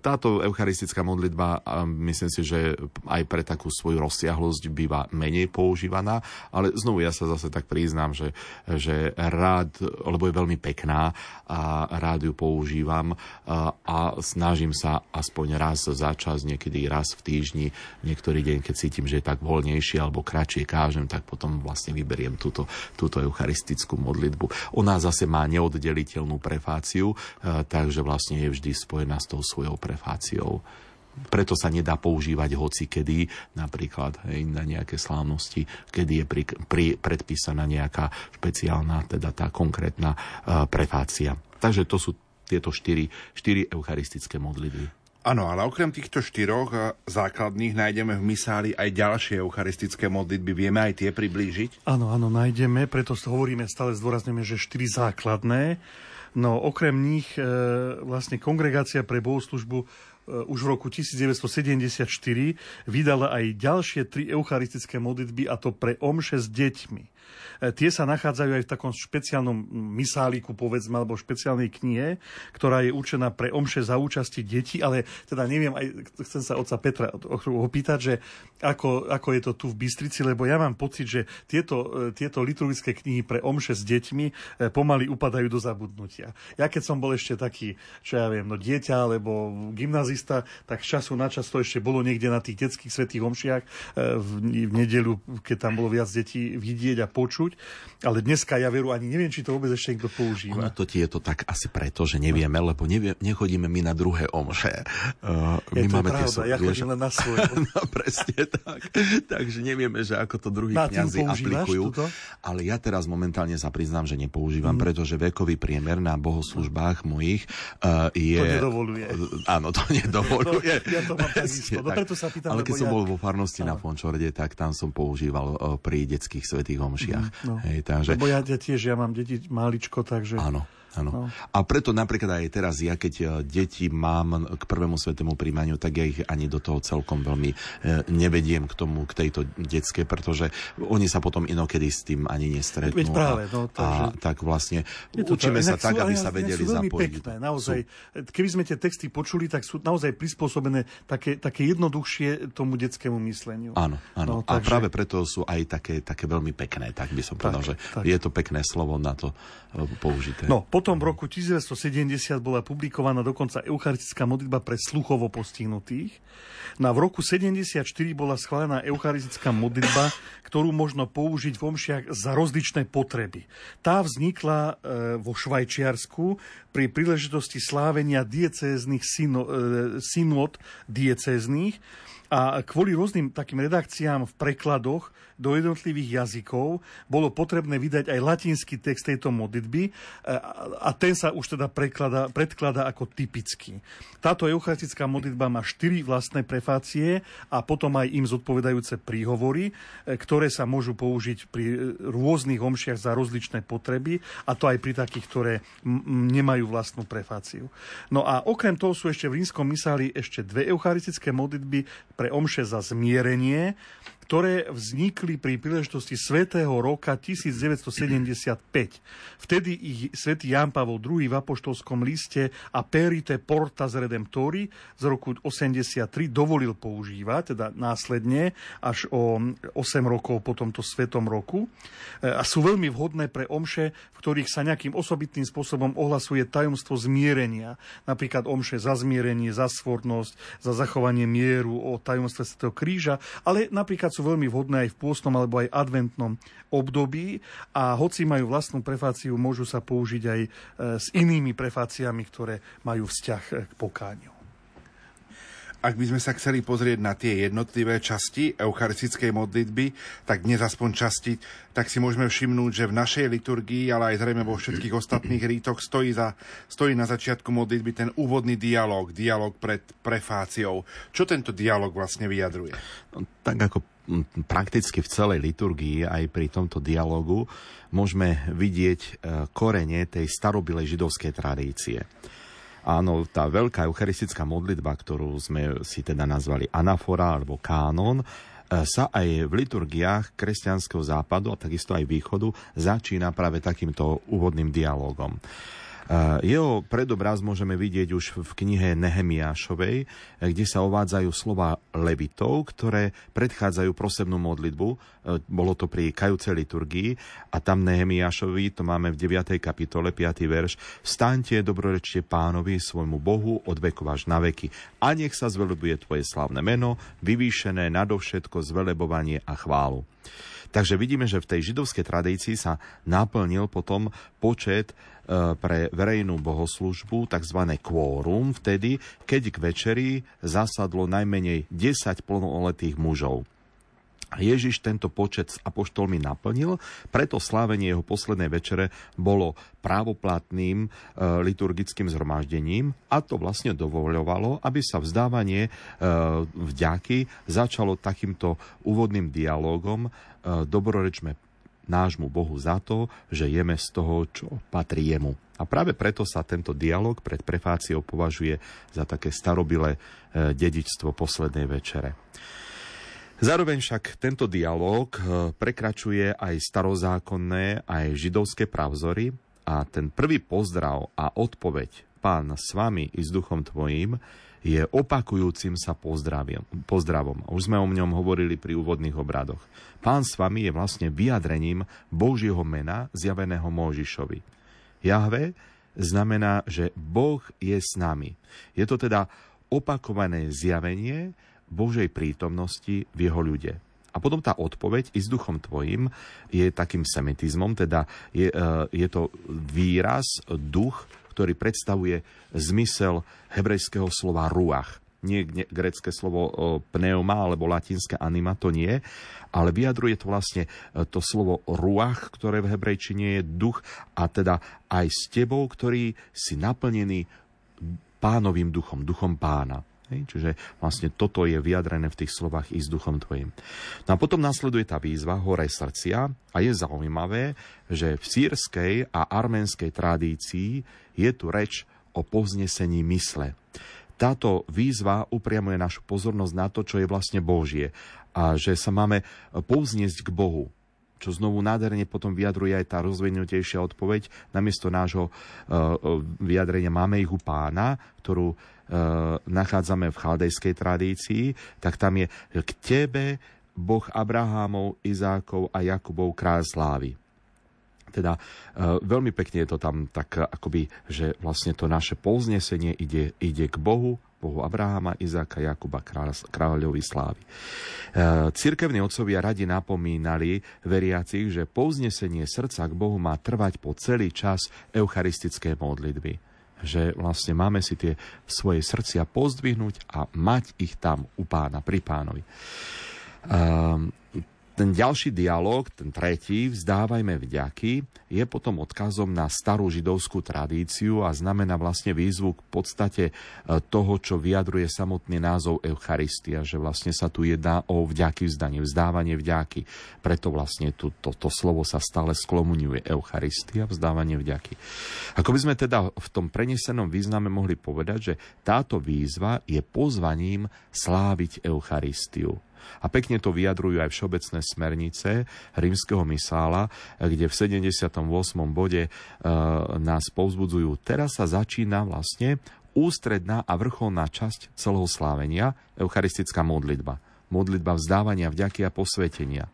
táto eucharistická modlitba, myslím si, že aj pre takú svoju rozsiahlosť býva menej používaná, ale znovu ja sa zase tak priznám, že, že rád, lebo je veľmi pekný pekná a rád ju používam a snažím sa aspoň raz za čas, niekedy raz v týždni, niektorý deň, keď cítim, že je tak voľnejšie alebo kratšie kážem, tak potom vlastne vyberiem túto, túto eucharistickú modlitbu. Ona zase má neoddeliteľnú prefáciu, takže vlastne je vždy spojená s tou svojou prefáciou preto sa nedá používať hoci kedy, napríklad hej, na nejaké slávnosti, kedy je pri, pri, predpísaná nejaká špeciálna, teda tá konkrétna uh, prefácia. Takže to sú tieto štyri, štyri eucharistické modlitby. Áno, ale okrem týchto štyroch e, základných nájdeme v misáli aj ďalšie eucharistické modlitby. Vieme aj tie priblížiť? Áno, áno, nájdeme, preto hovoríme, stále zdôrazňujeme, že štyri základné. No okrem nich e, vlastne kongregácia pre bohoslužbu E, už v roku 1974 vydala aj ďalšie tri eucharistické modlitby a to pre omše s deťmi. E, tie sa nachádzajú aj v takom špeciálnom misáliku, povedzme, alebo špeciálnej knihe, ktorá je určená pre omše za účasti detí, ale teda neviem, aj chcem sa oca Petra opýtať, že ako, ako je to tu v Bystrici, lebo ja mám pocit, že tieto, e, tieto liturgické knihy pre omše s deťmi e, pomaly upadajú do zabudnutia. Ja keď som bol ešte taký, čo ja viem, no dieťa alebo gymnazista, tak času na čas to ešte bolo niekde na tých detských svetých omšiach v, v nedelu, keď tam bolo viac detí vidieť a počuť. Ale dneska ja veru ani neviem, či to vôbec ešte niekto používa. Ono to je to tak asi preto, že nevieme, lebo nevie, nechodíme my na druhé omše. Uh, my je to máme pravda, tie, ja chodím len na svoje. [laughs] no, presne tak. Takže nevieme, že ako to druhí na, kniazy aplikujú. Túto? Ale ja teraz momentálne sa priznám, že nepoužívam, mm. pretože vekový priemer na bohoslužbách mojich uh, je... To nedovoluje. Áno, to [laughs] nedovoluje. Ja to mám takisto. No, preto sa pýtam, Ale keď som ja... bol vo farnosti Áno. na Fončorde, tak tam som používal uh, pri detských svetých omšiach. Mm, no. Hej, takže... Lebo ja, tiež, ja mám deti maličko, takže... Áno. Áno. No. A preto napríklad aj teraz ja, keď e, deti mám k prvému svetému príjmaniu, tak ja ich ani do toho celkom veľmi e, nevediem k tomu, k tejto detskej, pretože oni sa potom inokedy s tým ani nestretnú. Veď práve, no, takže... a tak vlastne učíme sa tak, aby sa vedeli zapojiť. Pekné, naozaj. Sú... Keby sme tie texty počuli, tak sú naozaj prispôsobené také, také jednoduchšie tomu detskému mysleniu. Áno, áno. No, takže... A práve preto sú aj také, také veľmi pekné, tak by som povedal, že tak. je to pekné slovo na to e, použité. No, potom v roku 1970 bola publikovaná dokonca eucharistická modlitba pre sluchovo postihnutých. No a v roku 74 bola schválená eucharistická modlitba, ktorú možno použiť v omšiach za rozličné potreby. Tá vznikla e, vo Švajčiarsku pri príležitosti slávenia diecéznych syno, e, synod diecéznych a kvôli rôznym takým redakciám v prekladoch do jednotlivých jazykov bolo potrebné vydať aj latinský text tejto modlitby e, a ten sa už teda preklada, predklada ako typický. Táto eucharistická modlitba má štyri vlastné prefácie a potom aj im zodpovedajúce príhovory, e, ktoré sa môžu použiť pri e, rôznych omšiach za rozličné potreby a to aj pri takých, ktoré nemajú vlastnú prefáciu. No a okrem toho sú ešte v rímskom misáli ešte dve eucharistické modlitby pre omše za zmierenie, ktoré vznikli pri príležitosti Svetého roka 1975. Vtedy ich svätý Jan Pavol II v apoštolskom liste a Perite Portas Redemptori z roku 83 dovolil používať, teda následne až o 8 rokov po tomto svetom roku. E, a sú veľmi vhodné pre omše, v ktorých sa nejakým osobitným spôsobom ohlasuje tajomstvo zmierenia. Napríklad omše za zmierenie, za svornosť, za zachovanie mieru, o tajomstve Svetého kríža, ale napríklad sú veľmi vhodné aj v pôstnom alebo aj adventnom období a hoci majú vlastnú prefáciu, môžu sa použiť aj e, s inými prefáciami, ktoré majú vzťah e, k pokániu. Ak by sme sa chceli pozrieť na tie jednotlivé časti eucharistickej modlitby, tak dnes aspoň časti, tak si môžeme všimnúť, že v našej liturgii, ale aj zrejme vo všetkých ostatných rítoch stojí, za, stojí na začiatku modlitby ten úvodný dialog, dialog pred prefáciou. Čo tento dialog vlastne vyjadruje? No, tak ako prakticky v celej liturgii, aj pri tomto dialogu, môžeme vidieť e, korene tej starobilej židovskej tradície. Áno, tá veľká eucharistická modlitba, ktorú sme si teda nazvali anafora alebo kánon, e, sa aj v liturgiách kresťanského západu a takisto aj východu začína práve takýmto úvodným dialogom. Jeho predobraz môžeme vidieť už v knihe Nehemiášovej, kde sa ovádzajú slova levitov, ktoré predchádzajú prosebnú modlitbu. E, bolo to pri kajúcej liturgii a tam Nehemiášovi, to máme v 9. kapitole, 5. verš, Vstaňte, dobrorečte pánovi, svojmu Bohu, od vekov až na veky. A nech sa zvelebuje tvoje slavné meno, vyvýšené nadovšetko zvelebovanie a chválu. Takže vidíme, že v tej židovskej tradícii sa naplnil potom počet e, pre verejnú bohoslužbu, tzv. kvórum, vtedy, keď k večeri zasadlo najmenej 10 plnoletých mužov. Ježiš tento počet s apoštolmi naplnil, preto slávenie jeho poslednej večere bolo právoplatným e, liturgickým zhromaždením a to vlastne dovoľovalo, aby sa vzdávanie e, vďaky začalo takýmto úvodným dialogom e, dobrorečme nášmu Bohu za to, že jeme z toho, čo patrí jemu. A práve preto sa tento dialog pred prefáciou považuje za také starobilé e, dedičstvo poslednej večere. Zároveň však tento dialog eh, prekračuje aj starozákonné, aj židovské pravzory a ten prvý pozdrav a odpoveď Pán s vami i s duchom tvojím je opakujúcim sa pozdravom. Už sme o ňom hovorili pri úvodných obradoch. Pán s vami je vlastne vyjadrením Božieho mena zjaveného Môžišovi. Jahve znamená, že Boh je s nami. Je to teda opakované zjavenie, Božej prítomnosti v jeho ľude. A potom tá odpoveď i s duchom tvojim je takým semitizmom, teda je, e, je to výraz, duch, ktorý predstavuje zmysel hebrejského slova ruach. Nie grecké slovo e, pneuma alebo latinské anima, to nie, ale vyjadruje to vlastne e, to slovo ruach, ktoré v hebrejčine je duch a teda aj s tebou, ktorý si naplnený pánovým duchom, duchom pána. Hej? Čiže vlastne toto je vyjadrené v tých slovách i s duchom tvojim. No a potom nasleduje tá výzva hore srdcia a je zaujímavé, že v sírskej a arménskej tradícii je tu reč o povznesení mysle. Táto výzva upriamuje našu pozornosť na to, čo je vlastne Božie a že sa máme povzniesť k Bohu čo znovu nádherne potom vyjadruje aj tá rozvinutejšia odpoveď. Namiesto nášho uh, vyjadrenia máme ich u pána, ktorú nachádzame v chaldejskej tradícii, tak tam je k tebe Boh Abrahámov, Izákov a Jakubov kráľ slávy. Teda e, veľmi pekne je to tam tak akoby, že vlastne to naše povznesenie ide, ide k Bohu, Bohu Abraháma, Izáka, Jakuba, kráľovi slávy. E, cirkevní otcovia radi napomínali veriacich, že povznesenie srdca k Bohu má trvať po celý čas eucharistické modlitby. Že vlastne máme si tie svoje srdcia pozdvihnúť a mať ich tam u pána, pri pánovi. Um, ten ďalší dialog, ten tretí, vzdávajme vďaky, je potom odkazom na starú židovskú tradíciu a znamená vlastne výzvu k podstate e, toho, čo vyjadruje samotný názov Eucharistia, že vlastne sa tu jedná o vďaky vzdanie, vzdávanie vďaky. Preto vlastne tu, to, to slovo sa stále sklomuňuje Eucharistia, vzdávanie vďaky. Ako by sme teda v tom prenesenom význame mohli povedať, že táto výzva je pozvaním sláviť Eucharistiu. A pekne to vyjadrujú aj všeobecné smernice rímskeho misála, kde v 78. bode e, nás povzbudzujú. Teraz sa začína vlastne ústredná a vrcholná časť celého slávenia, eucharistická modlitba. Modlitba vzdávania vďaky a posvetenia.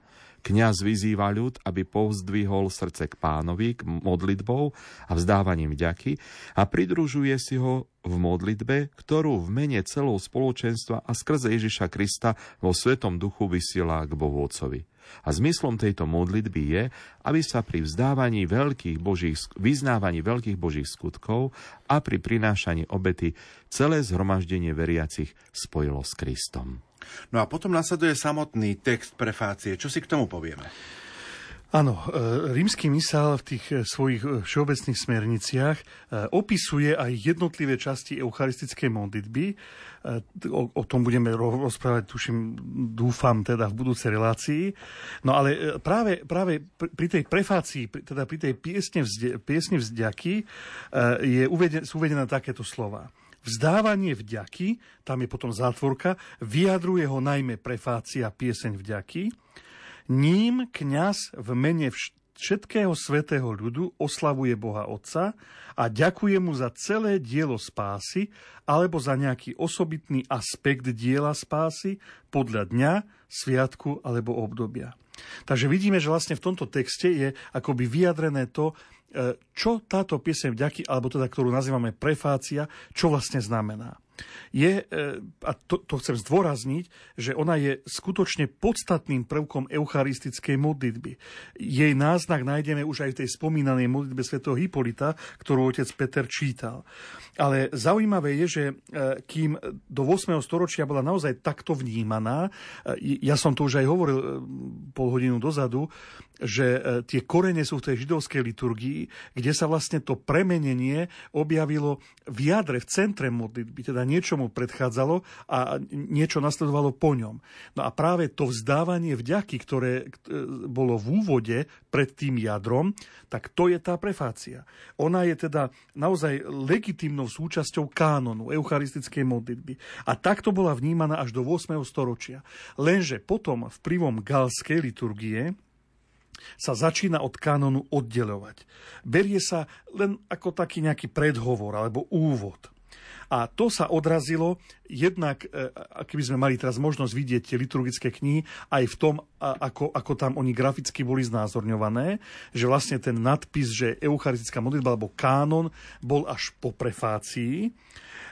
Kňaz vyzýva ľud, aby povzdvihol srdce k pánovi, k modlitbou a vzdávaním vďaky a pridružuje si ho v modlitbe, ktorú v mene celou spoločenstva a skrze Ježiša Krista vo Svetom duchu vysiela k Bohu Otcovi. A zmyslom tejto modlitby je, aby sa pri vzdávaní veľkých božích, vyznávaní veľkých božích skutkov a pri prinášaní obety celé zhromaždenie veriacich spojilo s Kristom. No a potom nasleduje samotný text prefácie. Čo si k tomu povieme? Áno, e, rímsky mysál v tých e, svojich e, všeobecných smerniciach opisuje aj jednotlivé časti eucharistickej modlitby. O, o tom budeme rozprávať, tuším, dúfam, teda v budúcej relácii. No ale práve, práve pri tej prefácii, teda pri tej piesne, vzde, piesne vzďaky je uveden, sú uvedené takéto slova. Vzdávanie vďaky, tam je potom zátvorka, vyjadruje ho najmä prefácia pieseň vďaky. Ním kňaz v mene všetkého svetého ľudu oslavuje Boha Otca a ďakuje mu za celé dielo spásy alebo za nejaký osobitný aspekt diela spásy podľa dňa, sviatku alebo obdobia. Takže vidíme, že vlastne v tomto texte je akoby vyjadrené to, E, čo táto pieseň vďaky, alebo teda ktorú nazývame prefácia, čo vlastne znamená je, e, a to, to chcem zdôrazniť, že ona je skutočne podstatným prvkom eucharistickej modlitby. Jej náznak nájdeme už aj v tej spomínanej modlitbe svätého Hipolita, ktorú otec Peter čítal. Ale zaujímavé je, že e, kým do 8. storočia bola naozaj takto vnímaná, e, ja som to už aj hovoril pol hodinu dozadu, že tie korene sú v tej židovskej liturgii, kde sa vlastne to premenenie objavilo v jadre, v centre modlitby, teda niečo mu predchádzalo a niečo nasledovalo po ňom. No a práve to vzdávanie vďaky, ktoré e, bolo v úvode pred tým jadrom, tak to je tá prefácia. Ona je teda naozaj legitimnou súčasťou kánonu eucharistickej modlitby. A takto bola vnímaná až do 8. storočia. Lenže potom vplyvom galskej liturgie, sa začína od kanonu oddelovať. Berie sa len ako taký nejaký predhovor alebo úvod. A to sa odrazilo jednak, e, keby sme mali teraz možnosť vidieť tie liturgické knihy, aj v tom, ako, ako tam oni graficky boli znázorňované, že vlastne ten nadpis, že eucharistická modlitba alebo kánon bol až po prefácii.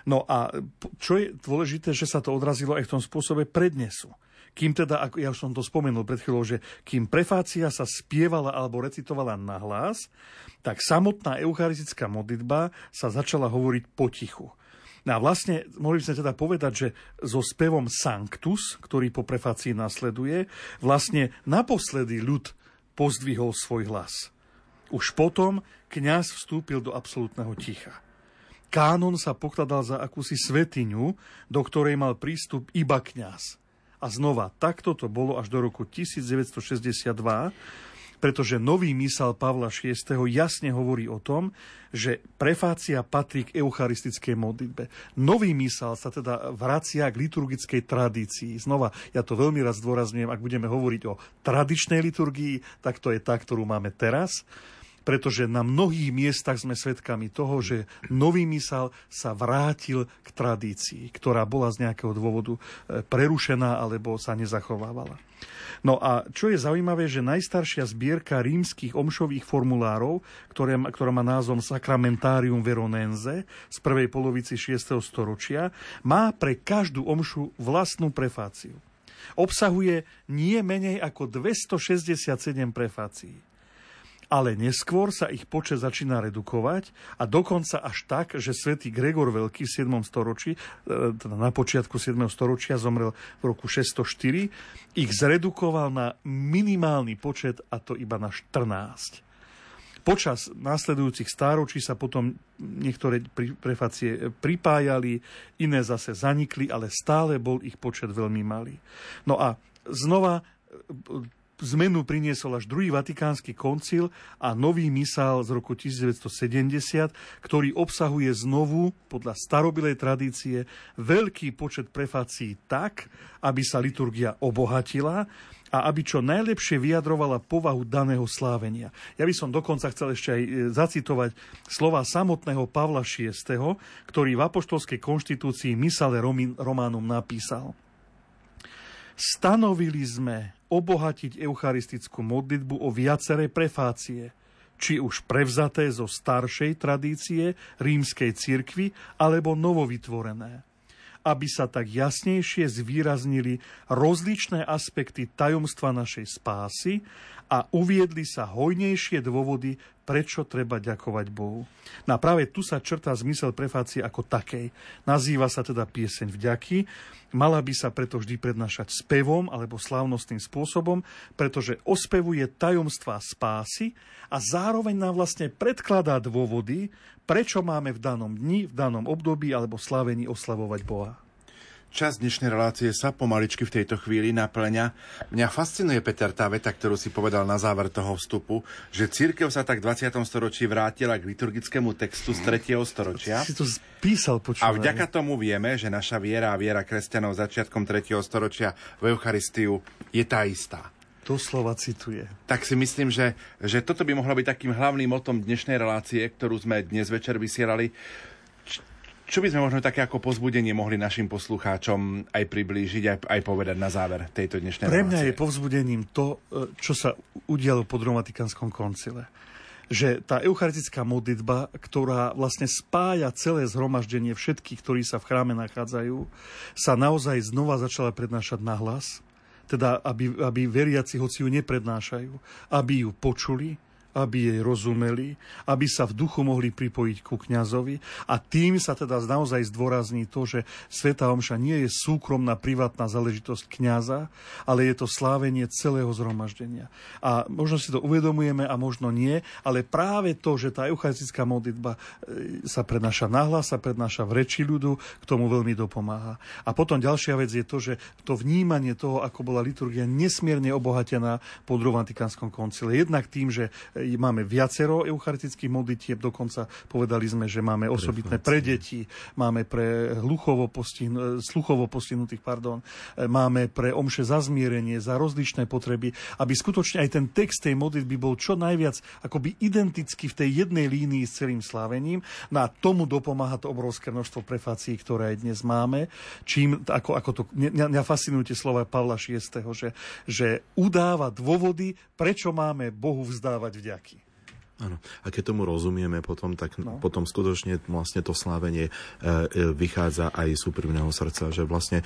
No a čo je dôležité, že sa to odrazilo aj v tom spôsobe prednesu kým teda, ako ja už som to spomenul pred chvíľou, že kým prefácia sa spievala alebo recitovala na hlas, tak samotná eucharistická modlitba sa začala hovoriť potichu. No a vlastne mohli by sme teda povedať, že so spevom Sanctus, ktorý po prefácii nasleduje, vlastne naposledy ľud pozdvihol svoj hlas. Už potom kňaz vstúpil do absolútneho ticha. Kánon sa pokladal za akúsi svetiňu, do ktorej mal prístup iba kňaz. A znova, takto to bolo až do roku 1962, pretože nový mysal Pavla VI. jasne hovorí o tom, že prefácia patrí k eucharistickej modlitbe. Nový mysal sa teda vracia k liturgickej tradícii. Znova, ja to veľmi raz zdôrazňujem, ak budeme hovoriť o tradičnej liturgii, tak to je tá, ktorú máme teraz pretože na mnohých miestach sme svedkami toho, že nový mysal sa vrátil k tradícii, ktorá bola z nejakého dôvodu e, prerušená alebo sa nezachovávala. No a čo je zaujímavé, že najstaršia zbierka rímskych omšových formulárov, ktoré, ktorá má názvom Sacramentarium Veronense z prvej polovici 6. storočia, má pre každú omšu vlastnú prefáciu. Obsahuje nie menej ako 267 prefácií ale neskôr sa ich počet začína redukovať a dokonca až tak, že svätý Gregor Veľký v 7. storočí, e, teda na počiatku 7. storočia zomrel v roku 604, ich zredukoval na minimálny počet a to iba na 14. Počas následujúcich stáročí sa potom niektoré prefácie pripájali, iné zase zanikli, ale stále bol ich počet veľmi malý. No a znova zmenu priniesol až druhý vatikánsky koncil a nový misál z roku 1970, ktorý obsahuje znovu, podľa starobilej tradície, veľký počet prefácií tak, aby sa liturgia obohatila a aby čo najlepšie vyjadrovala povahu daného slávenia. Ja by som dokonca chcel ešte aj e, zacitovať slova samotného Pavla VI., ktorý v apoštolskej konštitúcii Misale Románum napísal. Stanovili sme obohatiť eucharistickú modlitbu o viaceré prefácie, či už prevzaté zo staršej tradície rímskej cirkvy alebo novovytvorené aby sa tak jasnejšie zvýraznili rozličné aspekty tajomstva našej spásy a uviedli sa hojnejšie dôvody, prečo treba ďakovať Bohu. No a práve tu sa črtá zmysel prefácie ako takej. Nazýva sa teda pieseň vďaky, mala by sa preto vždy prednášať spevom alebo slávnostným spôsobom, pretože ospevuje tajomstva spásy a zároveň nám vlastne predkladá dôvody, prečo máme v danom dni, v danom období alebo slavení oslavovať Boha. Čas dnešnej relácie sa pomaličky v tejto chvíli naplňa. Mňa fascinuje, Peter, tá veta, ktorú si povedal na záver toho vstupu, že církev sa tak v 20. storočí vrátila k liturgickému textu z 3. storočia. Si to písal, počúvaj. A vďaka tomu vieme, že naša viera a viera kresťanov začiatkom 3. storočia v Eucharistiu je tá istá. slova cituje. Tak si myslím, že, že toto by mohlo byť takým hlavným motom dnešnej relácie, ktorú sme dnes večer vysielali čo by sme možno také ako pozbudenie mohli našim poslucháčom aj priblížiť, aj, aj povedať na záver tejto dnešnej Pre mňa relácie? je povzbudením to, e, čo sa udialo po Romatikánskom koncile že tá eucharistická modlitba, ktorá vlastne spája celé zhromaždenie všetkých, ktorí sa v chráme nachádzajú, sa naozaj znova začala prednášať na hlas, teda aby, aby veriaci, hoci ju neprednášajú, aby ju počuli, aby jej rozumeli, aby sa v duchu mohli pripojiť ku kňazovi a tým sa teda naozaj zdôrazní to, že Sveta Omša nie je súkromná, privátna záležitosť kňaza, ale je to slávenie celého zhromaždenia. A možno si to uvedomujeme a možno nie, ale práve to, že tá eucharistická modlitba e, sa prednáša nahlas, sa prednáša v reči ľudu, k tomu veľmi dopomáha. A potom ďalšia vec je to, že to vnímanie toho, ako bola liturgia nesmierne obohatená po druhom Vatikánskom koncile. Jednak tým, že máme viacero eucharistických modlitieb, dokonca povedali sme, že máme osobitné pre deti, máme pre hluchovo postihn- sluchovo postihnutých, pardon, máme pre omše za zmierenie, za rozličné potreby, aby skutočne aj ten text tej modlitby bol čo najviac akoby identický v tej jednej línii s celým slávením. No a tomu dopomáha to obrovské množstvo prefácií, ktoré aj dnes máme. Čím, ako, ako to, mňa, mňa fascinujú tie slova Pavla VI, že, že udáva dôvody, prečo máme Bohu vzdávať vďak. Áno. A keď tomu rozumieme potom, tak no. potom skutočne vlastne to slávenie e, e, vychádza aj z úprimného srdca, že vlastne e,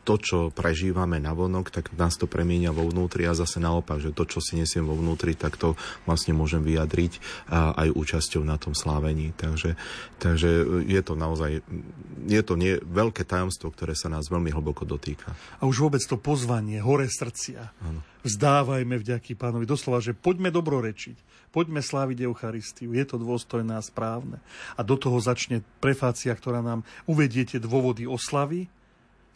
to, čo prežívame na vonok, tak nás to premienia vo vnútri a zase naopak, že to, čo si nesiem vo vnútri, tak to vlastne môžem vyjadriť a aj účasťou na tom slávení. Takže, takže je to naozaj je to nie, veľké tajomstvo, ktoré sa nás veľmi hlboko dotýka. A už vôbec to pozvanie, hore srdcia. Áno vzdávajme vďaky pánovi. Doslova, že poďme dobrorečiť, poďme sláviť Eucharistiu, je to dôstojné a správne. A do toho začne prefácia, ktorá nám uvedie tie dôvody oslavy,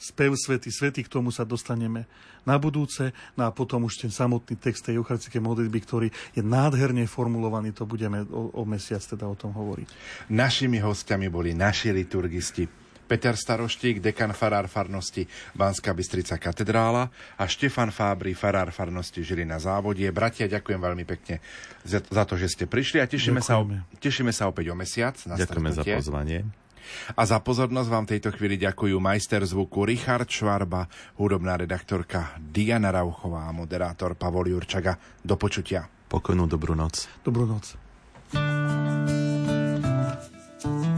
spev svety, svety, k tomu sa dostaneme na budúce, no a potom už ten samotný text tej eucharistickej modlitby, ktorý je nádherne formulovaný, to budeme o, o mesiac teda o tom hovoriť. Našimi hostiami boli naši liturgisti Peter Staroštík, dekan farár farnosti Banská Bystrica katedrála a Štefan Fábry, farár farnosti Žilina závodie. Bratia, ďakujem veľmi pekne za, to, že ste prišli a tešíme sa, tešíme sa opäť o mesiac. Na Ďakujeme stretnutie. za pozvanie. A za pozornosť vám tejto chvíli ďakujú majster zvuku Richard Švarba, hudobná redaktorka Diana Rauchová a moderátor Pavol Jurčaga. Do počutia. Pokojnú dobrú noc. Dobrú noc. posolstvo